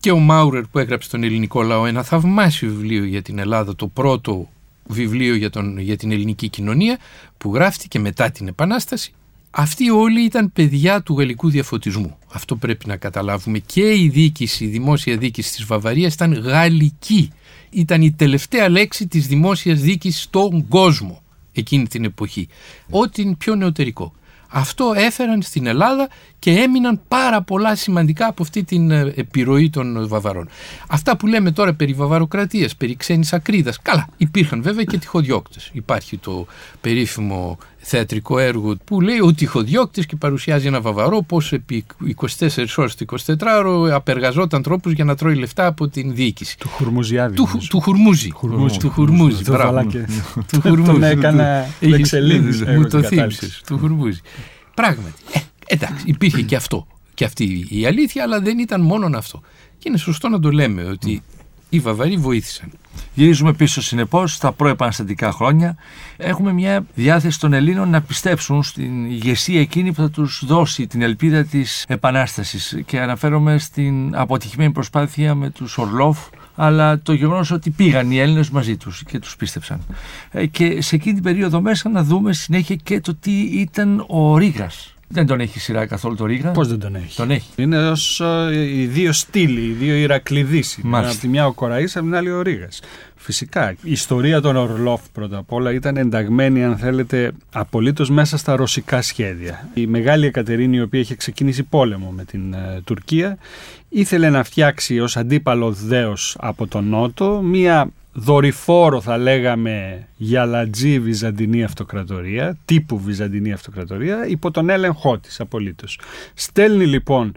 Speaker 3: Και ο Μάουρερ που έγραψε στον ελληνικό λαό ένα θαυμάσιο βιβλίο για την Ελλάδα, το πρώτο βιβλίο για, τον, για την ελληνική κοινωνία, που γράφτηκε μετά την Επανάσταση αυτοί όλοι ήταν παιδιά του γαλλικού διαφωτισμού. Αυτό πρέπει να καταλάβουμε. Και η διοίκηση, η δημόσια διοίκηση της Βαβαρίας ήταν γαλλική. Ήταν η τελευταία λέξη της δημόσιας διοίκησης στον κόσμο εκείνη την εποχή. Ό,τι είναι πιο νεωτερικό. Αυτό έφεραν στην Ελλάδα και έμειναν πάρα πολλά σημαντικά από αυτή την ε, επιρροή των Βαβαρών. Αυτά που λέμε τώρα περί βαβαροκρατίας, περί ξένης ακρίδας, καλά, υπήρχαν βέβαια και τυχοδιώκτες. Υπάρχει το περίφημο θεατρικό έργο που λέει ο τυχοδιώκτης και παρουσιάζει ένα βαβαρό πως επί 24 ώρες το 24ωρο απεργαζόταν τρόπους για να τρώει λεφτά από την διοίκηση.
Speaker 4: Του Χουρμουζιάδη.
Speaker 3: Του, του Χουρμούζη. Του Χουρμούζη.
Speaker 4: Του Χουρμούζη. Τον έκανα Λεξελίδης.
Speaker 3: Μου το θύμισες. Του Χουρμούζη. Πράγματι. Ε, εντάξει, υπήρχε και αυτό. Και αυτή η αλήθεια, αλλά δεν ήταν μόνο αυτό. Και είναι σωστό να το λέμε ότι οι Βαβαροί βοήθησαν.
Speaker 2: Γυρίζουμε πίσω συνεπώς στα προεπαναστατικά χρόνια. Έχουμε μια διάθεση των Ελλήνων να πιστέψουν στην ηγεσία εκείνη που θα τους δώσει την ελπίδα της επανάστασης. Και αναφέρομαι στην αποτυχημένη προσπάθεια με τους Ορλόφ, αλλά το γεγονός ότι πήγαν οι Έλληνες μαζί τους και τους πίστεψαν. Ε, και σε εκείνη την περίοδο μέσα να δούμε συνέχεια και το τι ήταν ο Ρήγας Δεν τον έχει σειρά καθόλου το Ρίγα;
Speaker 4: Πώς δεν τον έχει;
Speaker 2: Τον έχει.
Speaker 4: Είναι ως οι δύο στήλοι, οι δύο Ηρακλειδείς.
Speaker 2: Μάλιστα.
Speaker 4: Από τη μια ο Κοραής, από την άλλη ο Ρίγας. Φυσικά. Η ιστορία των Ορλόφ πρώτα απ' όλα ήταν ενταγμένη, αν θέλετε, απολύτως μέσα στα ρωσικά σχέδια. Η μεγάλη Εκατερίνη, η οποία είχε ξεκινήσει πόλεμο με την ε, Τουρκία, ήθελε να φτιάξει ως αντίπαλο δέος από τον Νότο μία δορυφόρο θα λέγαμε γυαλατζή Βυζαντινή Αυτοκρατορία, τύπου Βυζαντινή Αυτοκρατορία, υπό τον έλεγχό της απολύτως. Στέλνει λοιπόν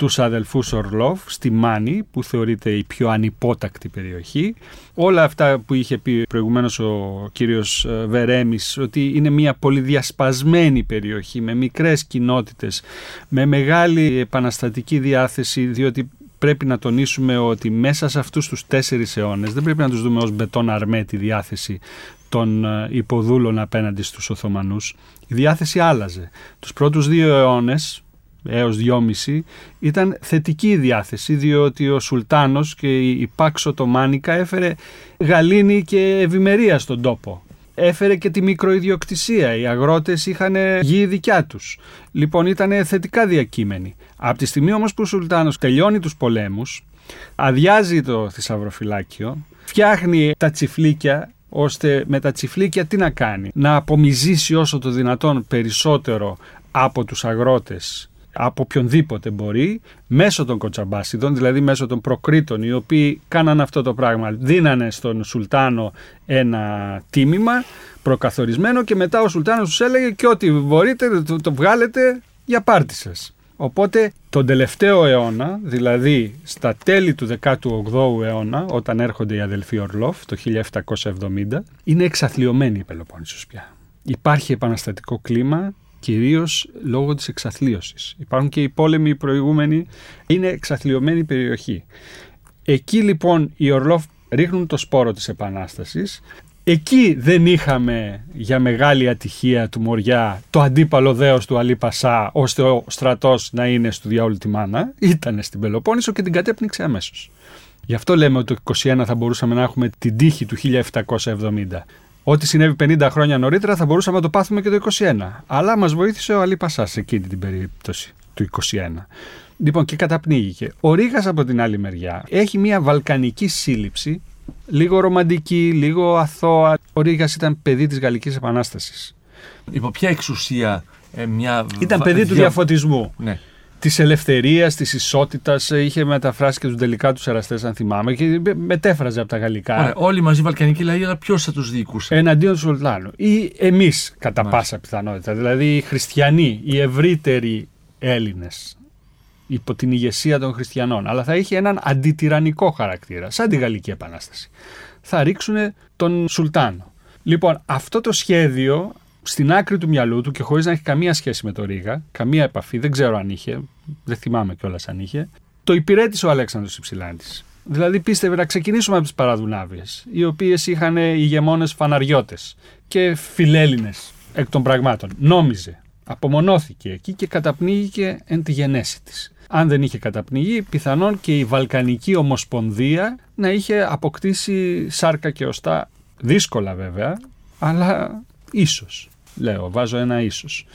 Speaker 4: τους αδελφούς Ορλόφ στη Μάνη που θεωρείται η πιο ανυπότακτη περιοχή. Όλα αυτά που είχε πει προηγουμένως ο κύριος ε, Βερέμης ότι είναι μια πολυδιασπασμένη περιοχή με μικρές κοινότητες, με μεγάλη επαναστατική διάθεση διότι πρέπει να τονίσουμε ότι μέσα σε αυτούς τους τέσσερις αιώνες δεν πρέπει να τους δούμε ως μπετόν αρμέ τη διάθεση των ε, υποδούλων απέναντι στους Οθωμανούς. Η διάθεση άλλαζε. Τους πρώτους δύο αιώνες, έως δυόμιση, ήταν θετική η διάθεση διότι ο Σουλτάνος και η Πάξ Οθωμάνικα έφερε γαλήνη και ευημερία στον τόπο έφερε και τη μικροϊδιοκτησία. Οι αγρότες είχαν γη δικιά τους. Λοιπόν ήταν θετικά διακείμενοι. Από τη στιγμή όμως που ο Σουλτάνος τελειώνει τους πολέμους, αδειάζει το θησαυροφυλάκιο, φτιάχνει τα τσιφλίκια ώστε με τα τσιφλίκια τι να κάνει; Να απομυζήσει όσο το δυνατόν περισσότερο από τους αγρότες από οποιονδήποτε μπορεί, μέσω των Κοτσαμπάσιδων, δηλαδή μέσω των προκρήτων, οι οποίοι κάναν αυτό το πράγμα. Δίνανε στον Σουλτάνο ένα τίμημα προκαθορισμένο και μετά ο Σουλτάνος τους έλεγε και ό,τι μπορείτε το, το βγάλετε για πάρτι σας. Οπότε τον τελευταίο αιώνα, δηλαδή στα τέλη του 18ου αιώνα, όταν έρχονται οι αδελφοί Ορλόφ το 1770, είναι εξαθλειωμένοι η Πελοπόννησος πια. Υπάρχει επαναστατικό κλίμα, κυρίως λόγω της εξαθλίωσης. Υπάρχουν και οι πόλεμοι οι προηγούμενοι, είναι εξαθλειωμένη περιοχή. Εκεί λοιπόν οι Ορλόφ ρίχνουν το σπόρο της Επανάστασης. Εκεί δεν είχαμε για μεγάλη ατυχία του Μοριά το αντίπαλο δέος του Αλή Πασά ώστε ο στρατός να είναι στο διάολο τη μάνα. Ήταν στην Πελοπόννησο και την κατέπνιξε αμέσως. Γι' αυτό λέμε ότι το 21 θα μπορούσαμε να έχουμε την τύχη του 1770. Ό,τι συνέβη 50 χρόνια νωρίτερα θα μπορούσαμε να το πάθουμε και το 21. Αλλά μας βοήθησε ο Αλή Πασά σε εκείνη την περίπτωση του 21. Λοιπόν, και καταπνίγηκε. Ο Ρίγα από την άλλη μεριά έχει μια βαλκανική σύλληψη, λίγο ρομαντική, λίγο αθώα. Ο Ρίγα ήταν παιδί της Γαλλικής Επανάστασης.
Speaker 2: Υπό ποια εξουσία ε, μια.
Speaker 4: Ήταν παιδί του διαφωτισμού.
Speaker 2: Ναι
Speaker 4: της ελευθερίας, της ισότητας. Είχε μεταφράσει και τους τελικά τους εραστές, αν θυμάμαι, και μετέφραζε από τα γαλλικά.
Speaker 2: Ωραία, όλοι μαζί οι Βαλκανικοί λαοί, αλλά ποιος θα τους διοικούσε;
Speaker 4: Εναντίον του Σουλτάνου. Ή εμείς, κατά Μάλιστα. πάσα πιθανότητα. Δηλαδή οι χριστιανοί, οι ευρύτεροι Έλληνες. Υπό την ηγεσία των χριστιανών. Αλλά θα είχε έναν αντιτυραννικό χαρακτήρα, σαν τη Γαλλική Επανάσταση. Θα ρίξουν τον Σουλτάνο. Λοιπόν, αυτό το σχέδιο στην άκρη του μυαλού του και χωρίς να έχει καμία σχέση με το Ρίγα, καμία επαφή, δεν ξέρω αν είχε, δεν θυμάμαι κιόλας αν είχε, το υπηρέτησε ο Αλέξανδρος Υψηλάντης. Δηλαδή πίστευε να ξεκινήσουμε από τις Παραδουνάβιες, οι οποίες είχαν ηγεμόνες φαναριώτες και φιλέλληνες εκ των πραγμάτων. Νόμιζε, απομονώθηκε εκεί και καταπνίγηκε εν τη γενέση της. Αν δεν είχε καταπνιγεί, πιθανόν και η Βαλκανική Ομοσπονδία να είχε αποκτήσει σάρκα και οστά. Δύσκολα βέβαια, αλλά ίσως λέω, βάζω ένα ίσως.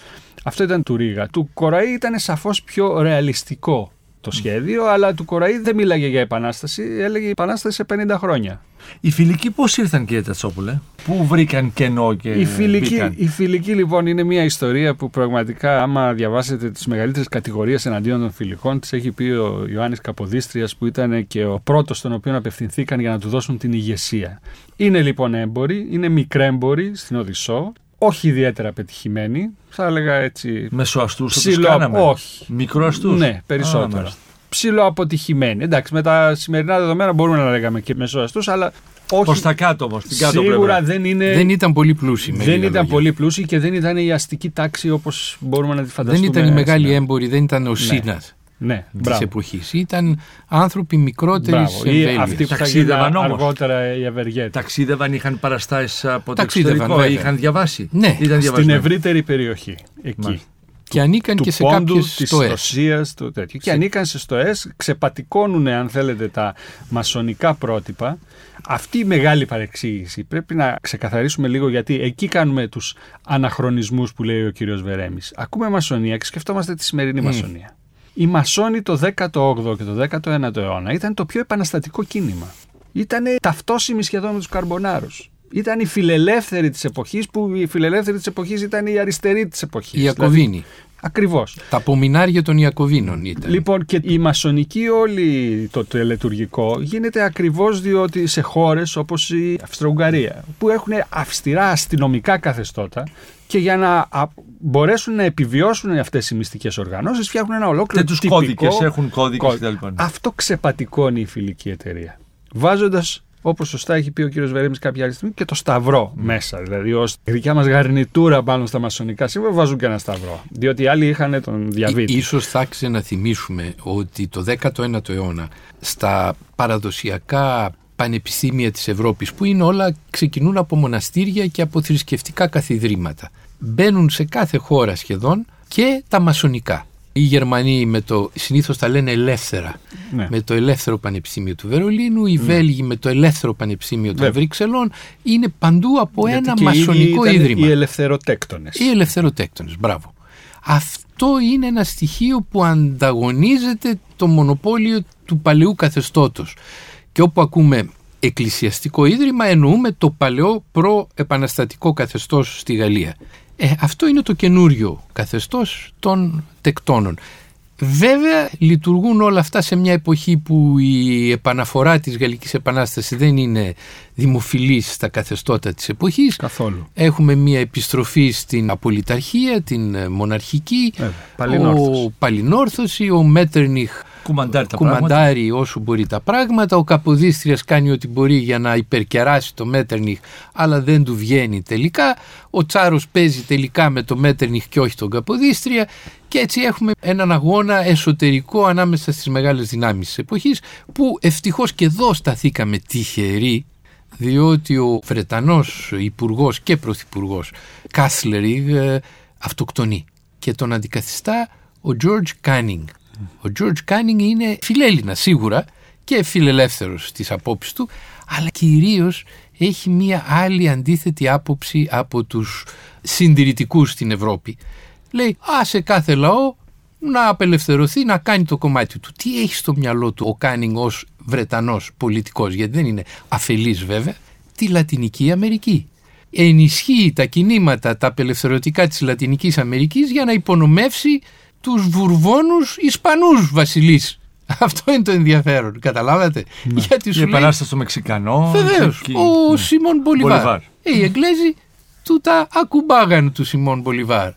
Speaker 4: Αυτό ήταν του Ρίγα. Του Κοραή ήταν σαφώς πιο ρεαλιστικό το σχέδιο, αλλά του Κοραή δεν μίλαγε για επανάσταση, έλεγε επανάσταση σε 50 χρόνια.
Speaker 2: Οι φιλικοί πώς ήρθαν κύριε Τατσόπουλε, πού βρήκαν κενό και
Speaker 4: οι φιλικοί,
Speaker 2: μπήκαν;
Speaker 4: οι φιλικοί λοιπόν είναι μια ιστορία που πραγματικά άμα διαβάσετε τις μεγαλύτερες κατηγορίες εναντίον των φιλικών τις έχει πει ο Ιωάννης Καποδίστριας που ήταν και ο πρώτος στον οποίο απευθυνθήκαν για να του δώσουν την ηγεσία. Είναι λοιπόν έμποροι, είναι μικρέμποροι στην Οδυσσό όχι ιδιαίτερα πετυχημένοι. Θα έλεγα έτσι.
Speaker 2: Μεσοαστούς
Speaker 4: ψηλό,
Speaker 2: κάναμε.
Speaker 4: Όχι.
Speaker 2: Μικροαστούς;
Speaker 4: Ναι, περισσότερο. Ψηλό αποτυχημένοι. Εντάξει, με τα σημερινά δεδομένα μπορούμε να λέγαμε και μεσοαστούς, αλλά όχι.
Speaker 2: Προς τα κάτω όμως.
Speaker 4: Σίγουρα δεν είναι.
Speaker 3: Δεν ήταν πολύ πλούσιοι.
Speaker 4: Δεν ήταν λόγια. πολύ πλούσιοι και δεν ήταν η αστική τάξη όπως μπορούμε να τη φανταστούμε.
Speaker 3: Δεν ήταν οι μεγάλοι έμποροι, δεν ήταν ο ναι. Σίνας
Speaker 4: ναι,
Speaker 3: της εποχής. Ήταν άνθρωποι μικρότερης
Speaker 4: εμβέλειας. Αυτοί που ταξίδευαν αργότερα οι ευεργέτε.
Speaker 2: Ταξίδευαν, είχαν παραστάσεις από το εξωτερικό, είχαν διαβάσει.
Speaker 3: Ναι,
Speaker 2: ήταν
Speaker 4: στην ευρύτερη περιοχή. Εκεί.
Speaker 3: Και ανήκαν
Speaker 4: του
Speaker 3: και σε
Speaker 4: πόντου,
Speaker 3: κάποιες
Speaker 4: της
Speaker 3: στοές.
Speaker 4: Ρωσίας, του τέτοιου. Και
Speaker 3: Σε-
Speaker 4: ανήκαν σε στοές, ξεπατικώνουν αν θέλετε τα μασονικά πρότυπα. Αυτή η μεγάλη παρεξήγηση πρέπει να ξεκαθαρίσουμε λίγο γιατί εκεί κάνουμε τους αναχρονισμούς που λέει ο κύριος Βερέμης. Ακούμε μασονία και σκεφτόμαστε τη σημερινή μασονία. Οι μασόνοι το 18ο και το 19ο αιώνα ήταν το πιο επαναστατικό κίνημα. Ήταν ταυτόσιμοι σχεδόν με τους καρμπονάρους. Ήταν οι φιλελεύθεροι της εποχής που οι φιλελεύθεροι της εποχής ήταν οι αριστεροί της εποχής.
Speaker 3: Οι Ιακωβίνοι.
Speaker 4: Ακριβώς.
Speaker 3: Τα απομεινάρια των Ιακωβίνων ήταν.
Speaker 4: Λοιπόν και η μασονική όλη το τελετουργικό γίνεται ακριβώς διότι σε χώρες όπως η Αυστρο-Ουγγαρία που έχουν αυστηρά αστυνομικά καθεστώτα και για να α, μπορέσουν να επιβιώσουν αυτές οι μυστικές οργανώσεις φτιάχνουν ένα ολόκληρο
Speaker 2: Και τους
Speaker 4: τυπικό
Speaker 2: κώδικες, έχουν κώδικες
Speaker 4: κώδικα.
Speaker 2: κτλ.
Speaker 4: Αυτό ξεπατικώνει η φιλική εταιρεία. Βάζοντας όπως σωστά έχει πει ο κύριος Βερέμης κάποια άλλη στιγμή, και το σταυρό μέσα. Δηλαδή, ως δικιά μας γαρνιτούρα πάνω στα μασονικά σύμβολα βάζουν και ένα σταυρό. Διότι οι άλλοι είχαν τον διαβήτη.
Speaker 3: Ί- Ίσως θα ξαναθυμίσουμε ότι το 19ο αιώνα στα παραδοσιακά πανεπιστήμια της Ευρώπης που είναι όλα ξεκινούν από μοναστήρια και από θρησκευτικά καθιδρύματα. Μπαίνουν σε κάθε χώρα σχεδόν και τα μασονικά. Οι Γερμανοί με το, συνήθως τα λένε ελεύθερα,
Speaker 4: Ναι.
Speaker 3: με το ελεύθερο πανεπιστήμιο του Βερολίνου, οι Βέλγοι με το ελεύθερο πανεπιστήμιο των
Speaker 4: Βέβαια.
Speaker 3: Βρυξελών, είναι παντού από
Speaker 4: Γιατί
Speaker 3: ένα
Speaker 4: και οι ίδιοι
Speaker 3: μασονικό
Speaker 4: ήταν
Speaker 3: ίδρυμα.
Speaker 4: Οι ελευθεροτέκτονες.
Speaker 3: Οι ελευθεροτέκτονες, μπράβο. Αυτό είναι ένα στοιχείο που ανταγωνίζεται το μονοπόλιο του παλαιού καθεστώτος. Και όπου ακούμε εκκλησιαστικό ίδρυμα εννοούμε το παλαιό προ-επαναστατικό καθεστώς στη Γαλλία. Ε, αυτό είναι το καινούριο καθεστώς των τεκτώνων. Βέβαια λειτουργούν όλα αυτά σε μια εποχή που η επαναφορά της Γαλλικής Επανάστασης δεν είναι δημοφιλής στα καθεστώτα της εποχής.
Speaker 4: Καθόλου.
Speaker 3: Έχουμε μια επιστροφή στην απολυταρχία, την ε, μοναρχική,
Speaker 4: Βέβαια, παλινόρθωση.
Speaker 3: ο Παλινόρθωση, ο Μέτερνιχ
Speaker 2: Κουμαντάρει τα πράγματα.
Speaker 3: κουμαντάρει όσο μπορεί τα πράγματα, ο Καποδίστριας κάνει ό,τι μπορεί για να υπερκεράσει το Μέτερνιχ αλλά δεν του βγαίνει τελικά, ο Τσάρος παίζει τελικά με το Μέτερνιχ και όχι τον Καποδίστρια και έτσι έχουμε έναν αγώνα εσωτερικό ανάμεσα στις μεγάλες δυνάμεις της εποχής που ευτυχώς και εδώ σταθήκαμε τυχεροί διότι ο Βρετανός υπουργός και πρωθυπουργός Κάσλεριγ ε, αυτοκτονεί και τον αντικαθιστά ο George Canning. Ο George Canning είναι φιλέλληνας σίγουρα και φιλελεύθερος στις απόψεις του αλλά κυρίως έχει μία άλλη αντίθετη άποψη από τους συντηρητικούς στην Ευρώπη. Λέει α σε κάθε λαό να απελευθερωθεί, να κάνει το κομμάτι του. Τι έχει στο μυαλό του ο Κάνινγκ ως Βρετανός πολιτικός, γιατί δεν είναι αφελής βέβαια, τη Λατινική Αμερική. Ενισχύει τα κινήματα, τα απελευθερωτικά της Λατινικής Αμερικής για να υπονομεύσει τους Βουρβόνους Ισπανούς βασιλείς. [laughs] Αυτό είναι το ενδιαφέρον, καταλάβατε; Γιατί
Speaker 2: Η
Speaker 3: σου λέει,
Speaker 2: επανάσταση στο Μεξικανό.
Speaker 3: Βεβαίως.
Speaker 2: και-
Speaker 3: Ο
Speaker 2: ναι.
Speaker 3: Σιμών Μπολιβάρ.
Speaker 2: Μπολιβάρ.
Speaker 3: Ε, οι Εγγλέζοι του τα ακουμπάγαν του Σιμών Μπολιβάρ.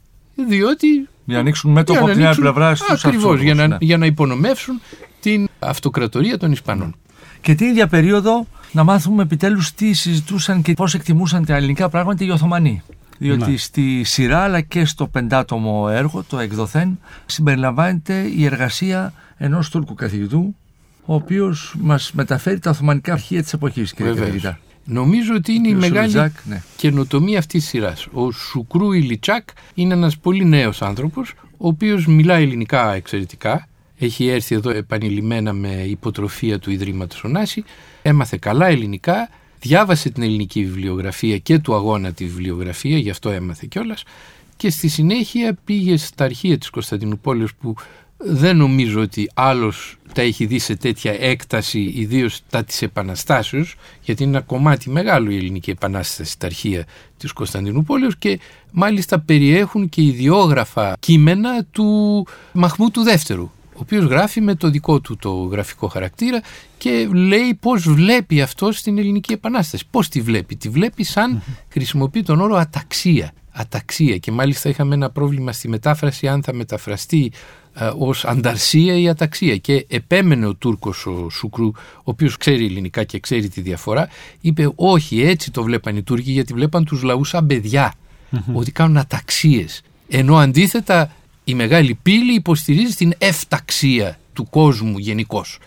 Speaker 3: Διότι.
Speaker 2: Για να ανοίξουν μέτωπο από την άλλη πλευρά στους
Speaker 3: Ακριβώς,
Speaker 2: Αρθρόβους,
Speaker 3: για, να,
Speaker 2: ναι.
Speaker 3: για να υπονομεύσουν την αυτοκρατορία των Ισπανών.
Speaker 2: Και την ίδια περίοδο να μάθουμε επιτέλους τι συζητούσαν και πώς εκτιμούσαν τα ελληνικά πράγματα οι Οθωμανοί. Διότι
Speaker 4: Ναι.
Speaker 2: στη σειρά αλλά και στο πεντάτομο έργο, το εκδοθέν, συμπεριλαμβάνεται η εργασία ενός Τούρκου καθηγητού, ο οποίος μας μεταφέρει τα Οθωμανικά αρχεία της εποχής, κύριε
Speaker 3: Βεβαίως.
Speaker 2: καθηγητά.
Speaker 3: Νομίζω ότι είναι η
Speaker 2: Κύριος
Speaker 3: μεγάλη
Speaker 2: Σουλτζάκ, ναι.
Speaker 3: καινοτομία αυτής της σειράς. Ο Σουκρού Ηλιτσάκ είναι ένας πολύ νέος άνθρωπος, ο οποίος μιλάει ελληνικά εξαιρετικά. Έχει έρθει εδώ επανειλημμένα με υποτροφία του Ιδρύματος Ωνάση. Έμαθε καλά ελληνικά, διάβασε την ελληνική βιβλιογραφία και του αγώνα τη βιβλιογραφία, γι' αυτό έμαθε κιόλας. Και στη συνέχεια πήγε στα αρχεία της Κωνσταντινούπολης που δεν νομίζω ότι άλλος τα έχει δει σε τέτοια έκταση, ιδίως τα της Επαναστάσεως, γιατί είναι ένα κομμάτι μεγάλο η ελληνική επανάσταση στα αρχεία της Κωνσταντινούπολης και μάλιστα περιέχουν και ιδιόγραφα κείμενα του Μαχμού του Δεύτερου, ο οποίος γράφει με το δικό του το γραφικό χαρακτήρα και λέει πώς βλέπει αυτό στην ελληνική επανάσταση. Πώς τη βλέπει. Τη βλέπει σαν χρησιμοποιεί τον όρο αταξία. Αταξία και μάλιστα είχαμε ένα πρόβλημα στη μετάφραση αν θα μεταφραστεί ε, ως ανταρσία ή αταξία και επέμενε ο Τούρκος ο Σουκρού ο οποίος ξέρει ελληνικά και ξέρει τη διαφορά είπε όχι έτσι το βλέπαν οι Τούρκοι γιατί βλέπαν τους λαούς σαν παιδιά ότι κάνουν αταξίες ενώ αντίθετα η μεγάλη πύλη υποστηρίζει την εφταξία του κόσμου γενικώς.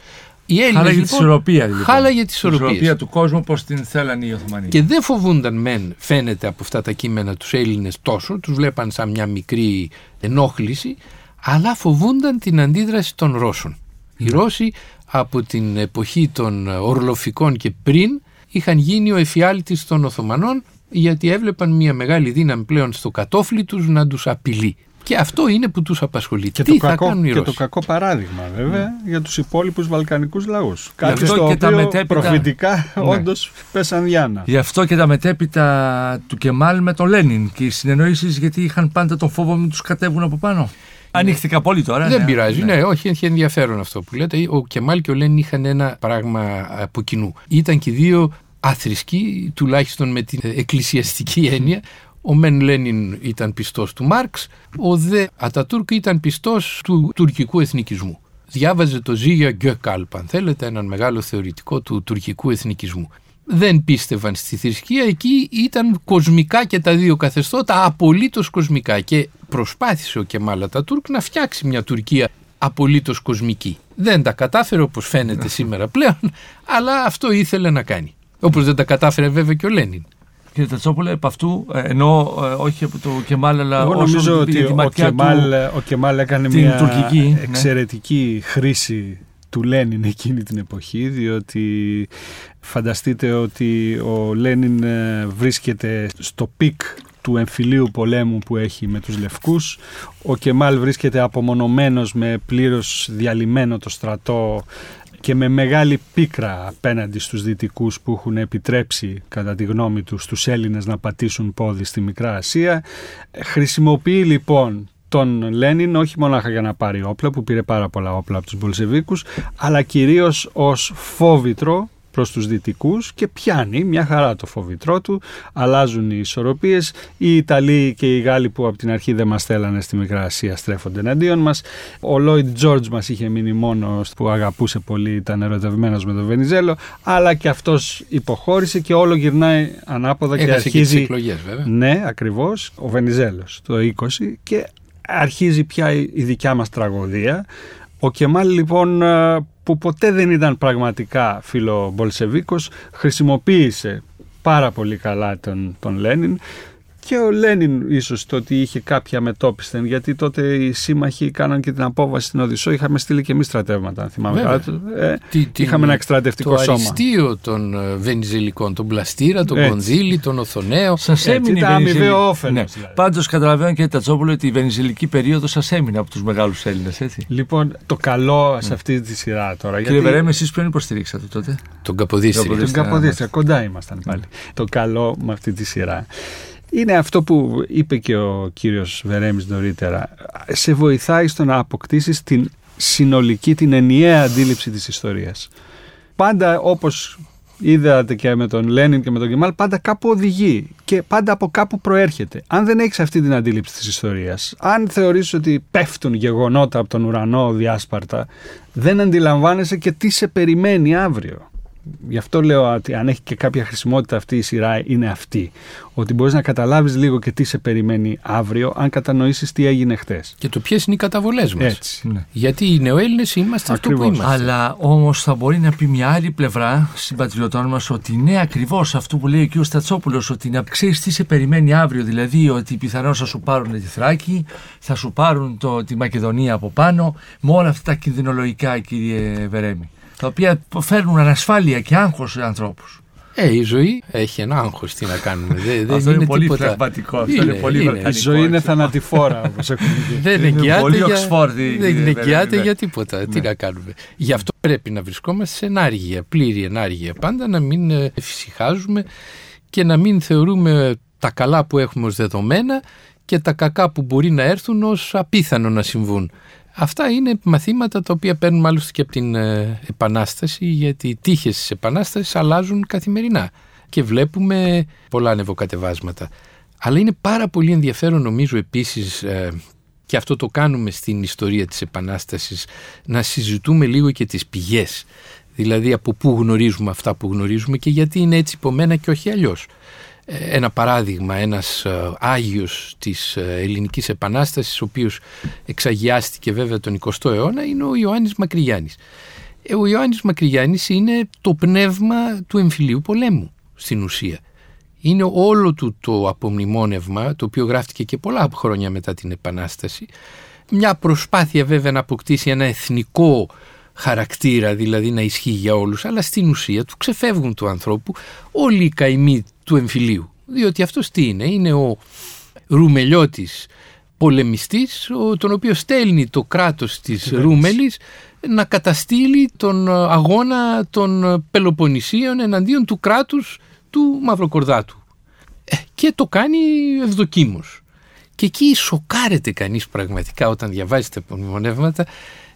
Speaker 3: Οι Έλληνες
Speaker 2: Χάλαγε τη
Speaker 3: λοιπόν,
Speaker 2: ισορροπία. Λοιπόν.
Speaker 3: χάλαγε τις
Speaker 2: Τη ισορροπία
Speaker 3: ισορροπίες.
Speaker 2: του κόσμου πώ την θέλανε οι Οθωμανοί.
Speaker 3: Και δεν φοβούνταν μεν, φαίνεται από αυτά τα κείμενα τους Έλληνες τόσο, τους βλέπαν σαν μια μικρή ενόχληση, αλλά φοβούνταν την αντίδραση των Ρώσων. Οι Ρώσοι από την εποχή των ορλοφικών και πριν είχαν γίνει ο εφιάλτης των Οθωμανών γιατί έβλεπαν μια μεγάλη δύναμη πλέον στο κατόφλι τους να τους απειλεί. Και αυτό είναι που τους απασχολεί.
Speaker 4: Και,
Speaker 3: Τι
Speaker 4: το
Speaker 3: θα
Speaker 4: κακό,
Speaker 3: κάνουν οι
Speaker 4: και το
Speaker 3: Ρώσοι;
Speaker 4: κακό παράδειγμα βέβαια για τους υπόλοιπους βαλκανικούς λαούς. Κάτι
Speaker 2: αυτό
Speaker 4: στο
Speaker 2: και τα
Speaker 4: οποίο
Speaker 2: μετέπειτα-
Speaker 4: προφητικά
Speaker 2: Ναι.
Speaker 4: όντως πέσαν διάνα.
Speaker 2: Γι' αυτό και τα μετέπειτα του Κεμάλ με τον Λένιν και οι συνεννοήσεις γιατί είχαν πάντα τον φόβο μην τους κατέβουν από πάνω. Ανοίχθηκα πολύ τώρα.
Speaker 3: Δεν
Speaker 2: ναι.
Speaker 3: πειράζει, ναι. όχι, έχει ενδιαφέρον αυτό που λέτε. Ο Κεμάλ και ο Λένιν είχαν ένα πράγμα από κοινού. Ήταν και οι δύο αθρησκοί, τουλάχιστον με την εκκλησιαστική έννοια. Ο Μεν Λένιν ήταν πιστός του Μάρξ, ο Δε Ατατούρκ ήταν πιστός του τουρκικού εθνικισμού. Διάβαζε το Ζήγια Γκέκαλπ, αν θέλετε, έναν μεγάλο θεωρητικό του τουρκικού εθνικισμού. Δεν πίστευαν στη θρησκεία, εκεί ήταν κοσμικά και τα δύο καθεστώτα, απολύτως κοσμικά. Και προσπάθησε ο Κεμάλ Ατατούρκ να φτιάξει μια Τουρκία απολύτως κοσμική. Δεν τα κατάφερε όπως φαίνεται [laughs] σήμερα πλέον, αλλά αυτό ήθελε να κάνει. Όπως δεν τα κατάφερε βέβαια και ο Λένιν.
Speaker 2: Κύριε Τατσόπουλε, επ' αυτού, ε, ενώ ε, όχι από το Κεμάλ, αλλά
Speaker 4: Εγώ
Speaker 2: όσο
Speaker 4: νομίζω
Speaker 2: πήγε
Speaker 4: ότι
Speaker 2: τη
Speaker 4: ο
Speaker 2: ματιά
Speaker 4: Κεμάλ,
Speaker 2: του.
Speaker 4: ο Κεμάλ έκανε
Speaker 2: την
Speaker 4: μια
Speaker 2: τουρκική, ναι.
Speaker 4: εξαιρετική χρήση του Λένιν εκείνη την εποχή διότι φανταστείτε ότι ο Λένιν ε, βρίσκεται στο peak του εμφυλίου πολέμου που έχει με τους Λευκούς ο Κεμάλ βρίσκεται απομονωμένος με πλήρως διαλυμένο το στρατό και με μεγάλη πίκρα απέναντι στους δυτικούς που έχουν επιτρέψει κατά τη γνώμη τους τους Έλληνες να πατήσουν πόδι στη Μικρά Ασία. Χρησιμοποιεί λοιπόν τον Λένιν όχι μονάχα για να πάρει όπλα που πήρε πάρα πολλά όπλα από τους Μπολσεβίκους αλλά κυρίως ως φόβητρο προς τους δυτικούς και πιάνει μια χαρά το φοβητρό του, αλλάζουν οι ισορροπίες, οι Ιταλοί και οι Γάλλοι που από την αρχή δεν μας θέλανε στη Μικρά Ασία στρέφονται εναντίον μας, ο Λόιντ Τζόρτζ μας είχε μείνει μόνος που αγαπούσε πολύ, ήταν ερωτευμένος με τον Βενιζέλο, αλλά και αυτός υποχώρησε και όλο γυρνάει ανάποδα και
Speaker 3: Έχασε και τις
Speaker 4: αρχίζει...
Speaker 3: εκλογές βέβαια.
Speaker 4: Ναι, ακριβώς, ο Βενιζέλος το 20 και αρχίζει πια η η δικιά μας τραγωδία. Ο Κεμάλ λοιπόν ε, που ποτέ δεν ήταν πραγματικά φίλο Μπολσεβίκος χρησιμοποίησε πάρα πολύ καλά τον, τον Λένιν και ο Λένιν ίσως το ότι είχε κάποια μετόπισθεν γιατί τότε οι σύμμαχοι κάναν και την απόβαση στην Οδυσσό είχαμε στείλει και εμείς στρατεύματα αν θυμάμαι
Speaker 3: Βέβαια.
Speaker 4: καλά ε,
Speaker 3: Τι- τι-
Speaker 4: είχαμε ένα εκστρατευτικό
Speaker 3: το
Speaker 4: σώμα
Speaker 3: αριστείο των ε, Βενιζελικών, τον Πλαστήρα, τον
Speaker 4: Έτσι.
Speaker 3: Κονδύλι, τον Οθονέο.
Speaker 2: Σας
Speaker 4: Έτσι,
Speaker 2: έμεινε η
Speaker 4: ήταν αμοιβαίο
Speaker 2: Βενιζελική.
Speaker 4: όφελος, δηλαδή.
Speaker 2: Πάντως καταλαβαίνω κύριε Τατσόπουλο ότι η Βενιζελική περίοδος σας έμεινε από τους μεγάλους Έλληνες, έτσι.
Speaker 4: Λοιπόν το καλό σε αυτή τη σειρά τώρα
Speaker 2: Κύριε
Speaker 4: γιατί-
Speaker 2: Βερέμι, εσείς ποιον υποστηρίξατε τότε;
Speaker 3: Τον Καποδίστρια.
Speaker 2: Καποδίστρια.
Speaker 4: Στην Καποδίστρια, κοντά ήμασταν πάλι. Το καλό με αυτή τη σειρά. Είναι αυτό που είπε και ο κύριος Βερέμις νωρίτερα. Σε βοηθάει στο να αποκτήσεις την συνολική, την ενιαία αντίληψη της ιστορίας. Πάντα όπως είδατε και με τον Λένιν και με τον Κεμάλ, πάντα κάπου οδηγεί και πάντα από κάπου προέρχεται. Αν δεν έχεις αυτή την αντίληψη της ιστορίας, αν θεωρείς ότι πέφτουν γεγονότα από τον ουρανό διάσπαρτα, δεν αντιλαμβάνεσαι και τι σε περιμένει αύριο. Γι' αυτό λέω ότι αν έχει και κάποια χρησιμότητα αυτή η σειρά είναι αυτή. Ότι μπορείς να καταλάβεις λίγο και τι σε περιμένει αύριο αν κατανοήσεις τι έγινε χτες.
Speaker 3: Και το ποιες είναι οι καταβολές μας.
Speaker 4: Έτσι.
Speaker 2: Ναι.
Speaker 3: Γιατί οι νεοέλληνες είμαστε αυτό που
Speaker 4: Ακριβώς.
Speaker 3: είμαστε.
Speaker 2: Αλλά όμως θα μπορεί να πει μια άλλη πλευρά συμπατριωτών μας ότι ναι, ακριβώς αυτό που λέει ο κ. Στατσόπουλος, ότι να ξέρεις τι σε περιμένει αύριο. Δηλαδή ότι πιθανώς θα σου πάρουν τη Θράκη, θα σου πάρουν το, τη Μακεδονία από πάνω, με όλα αυτά τα κινδυνολογικά, κύριε Βερέμι. Τα οποία φέρνουν ανασφάλεια και άγχος σε ανθρώπους.
Speaker 3: Ε, η ζωή έχει ένα άγχος. Τι να κάνουμε. Δεν, δεν
Speaker 2: Αυτό
Speaker 3: είναι,
Speaker 2: είναι πολύ
Speaker 3: τίποτα.
Speaker 2: πραγματικό. Αυτό είναι πολύ
Speaker 4: Η
Speaker 2: βαλκανικό.
Speaker 4: ζωή είναι
Speaker 2: έτσι.
Speaker 4: θανατηφόρα όπως [laughs] έχουμε πει.
Speaker 3: Δεν
Speaker 2: Είναι
Speaker 3: εγγυάται
Speaker 2: πολύ
Speaker 3: για,
Speaker 2: Οξφόρδη,
Speaker 3: δεν
Speaker 2: κύριε
Speaker 3: εγγυάται
Speaker 2: Βερέμι, ναι.
Speaker 3: για τίποτα. Τι να κάνουμε. Γι' αυτό πρέπει να βρισκόμαστε σε ενάργεια, πλήρη ενάργεια. Πάντα να μην ε, εφησυχάζουμε και να μην θεωρούμε τα καλά που έχουμε ως δεδομένα και τα κακά που μπορεί να έρθουν ως απίθανο να συμβούν. Αυτά είναι μαθήματα τα οποία παίρνουμε άλλωστε και από την ε, Επανάσταση γιατί οι τύχες της Επανάστασης αλλάζουν καθημερινά και βλέπουμε πολλά ανεβοκατεβάσματα. Αλλά είναι πάρα πολύ ενδιαφέρον νομίζω επίσης ε, και αυτό το κάνουμε στην ιστορία της Επανάστασης να συζητούμε λίγο και τις πηγές. Δηλαδή από πού γνωρίζουμε αυτά που γνωρίζουμε και γιατί είναι έτσι υπομένα και όχι αλλιώς. Ε, Ένα παράδειγμα, ένας ε, Άγιος της ε, Ελληνικής Επανάστασης, ο οποίος εξαγιάστηκε βέβαια τον 20ο αιώνα, είναι ο Ιωάννης Μακρυγιάννης. Ε, ο Ιωάννης Μακρυγιάννης είναι το πνεύμα του εμφυλίου πολέμου στην ουσία. Είναι όλο του το απομνημόνευμα, το οποίο γράφτηκε και πολλά χρόνια μετά την Επανάσταση. Μια προσπάθεια βέβαια να αποκτήσει ένα εθνικό χαρακτήρα, δηλαδή να ισχύει για όλους, αλλά στην ουσία του ξεφεύγουν του ανθρώπου όλοι οι καημοί του εμφυλίου. Διότι αυτός τι είναι, είναι ο ρουμελιώτης πολεμιστής, τον οποίο στέλνει το κράτος της Ρούμελης να καταστήλει τον αγώνα των Πελοποννησίων εναντίον του κράτους του Μαυροκορδάτου. Ε, και το κάνει ευδοκίμως. Και εκεί σοκάρεται κανείς πραγματικά όταν διαβάζει τα απομνημονεύματα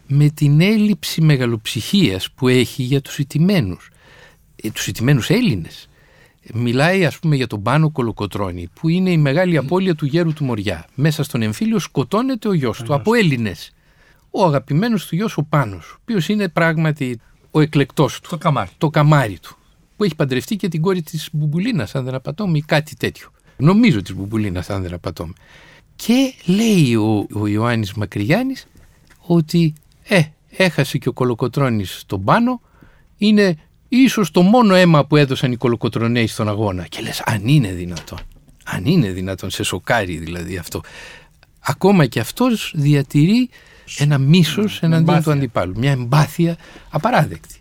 Speaker 3: με την έλλειψη μεγαλοψυχίας που έχει για τους ιτημένους, ε, τους ιτημένους Έλληνες. Μιλάει ας πούμε για τον Πάνο Κολοκοτρώνη που είναι η μεγάλη απώλεια του γέρου του Μοριά. Μέσα στον εμφύλιο σκοτώνεται ο γιος του από Έλληνες. Ο αγαπημένος του γιος ο Πάνος, ο οποίος είναι πράγματι ο εκλεκτός του.
Speaker 2: Το καμάρι.
Speaker 3: Το καμάρι του. Που έχει παντρευτεί και την κόρη της Μπουμπουλίνας, αν δεν απατώμε, ή κάτι τέτοιο. Νομίζω της Μπουμπουλίνας, αν δεν απατώμε. Και λέει ο, ο Ιωάννης Μακρυγιάννης ότι ε, έχασε και ο Κολοκοτρώνης τον πάνω, είναι ίσως το μόνο αίμα που έδωσαν οι Κολοκοτρονέοι στον αγώνα. Και λες, αν είναι δυνατόν, αν είναι δυνατόν, σε σοκάρει δηλαδή αυτό. Ακόμα και αυτός διατηρεί ένα μίσος εναντίον του αντιπάλου, μια εμπάθεια απαράδεκτη.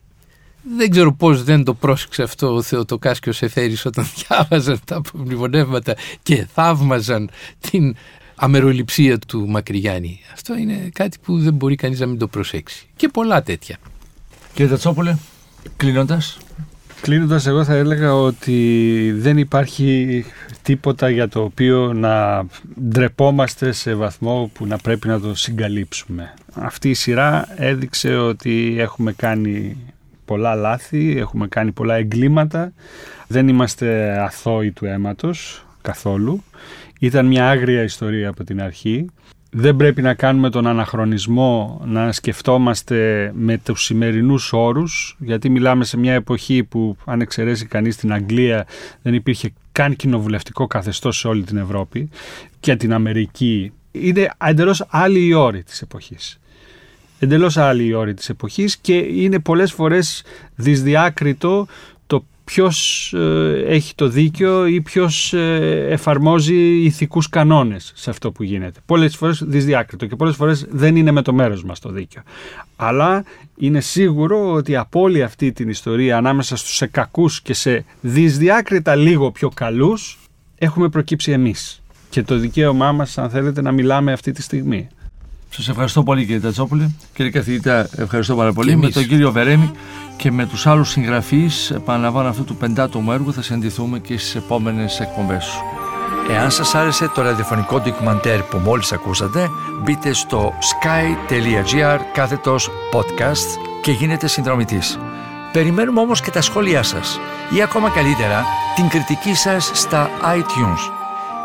Speaker 3: Δεν ξέρω πώς δεν το πρόσεξε αυτό ο Θεοτοκάς και ο Σεφέρης όταν [laughs] διάβαζαν τα απομνημονεύματα και θαύμαζαν την αμεροληψία του Μακρυγιάννη. Αυτό είναι κάτι που δεν μπορεί κανείς να μην το προσέξει. Και πολλά τέτοια.
Speaker 2: Κύριε Τατσόπουλε, κλείνοντας.
Speaker 4: Κλείνοντας εγώ θα έλεγα ότι δεν υπάρχει τίποτα για το οποίο να ντρεπόμαστε σε βαθμό που να πρέπει να το συγκαλύψουμε. Αυτή η σειρά έδειξε ότι έχουμε κάνει πολλά λάθη, έχουμε κάνει πολλά εγκλήματα, δεν είμαστε αθώοι του αίματος καθόλου ήταν μια άγρια ιστορία από την αρχή. Δεν πρέπει να κάνουμε τον αναχρονισμό να σκεφτόμαστε με τους σημερινούς όρους, γιατί μιλάμε σε μια εποχή που αν εξαιρέσει κανείς την Αγγλία δεν υπήρχε καν κοινοβουλευτικό καθεστώς σε όλη την Ευρώπη και την Αμερική. Είναι εντελώς άλλη η όρη της εποχής. Εντελώς άλλη η όρη της εποχής και είναι πολλές φορές δυσδιάκριτο ποιος ε, έχει το δίκιο ή ποιος ε, εφαρμόζει ηθικούς κανόνες σε αυτό που γίνεται. Πολλές φορές δυσδιάκριτο και πολλές φορές δεν είναι με το μέρος μας το δίκιο. Αλλά είναι σίγουρο ότι από όλη αυτή την ιστορία ανάμεσα στους σε κακούς και σε δυσδιάκριτα λίγο πιο καλούς έχουμε προκύψει εμείς. Και το δικαίωμά μας αν θέλετε να μιλάμε αυτή τη στιγμή.
Speaker 2: Σας ευχαριστώ πολύ κύριε Τατσόπουλε. Κύριε καθηγητά, ευχαριστώ πάρα πολύ. Με τον κύριο Βερέμι και με τους άλλους συγγραφείς, επαναλαμβάνω αυτού του πεντάτομου έργου, θα συναντηθούμε και στις επόμενες εκπομπές σου. Εάν σας άρεσε το ραδιοφωνικό ντοκιμαντέρ που μόλις ακούσατε, μπείτε στο sky.gr κάθετος podcast και γίνετε συνδρομητής. Περιμένουμε όμως και τα σχόλιά σας ή ακόμα καλύτερα την κριτική σας στα iTunes.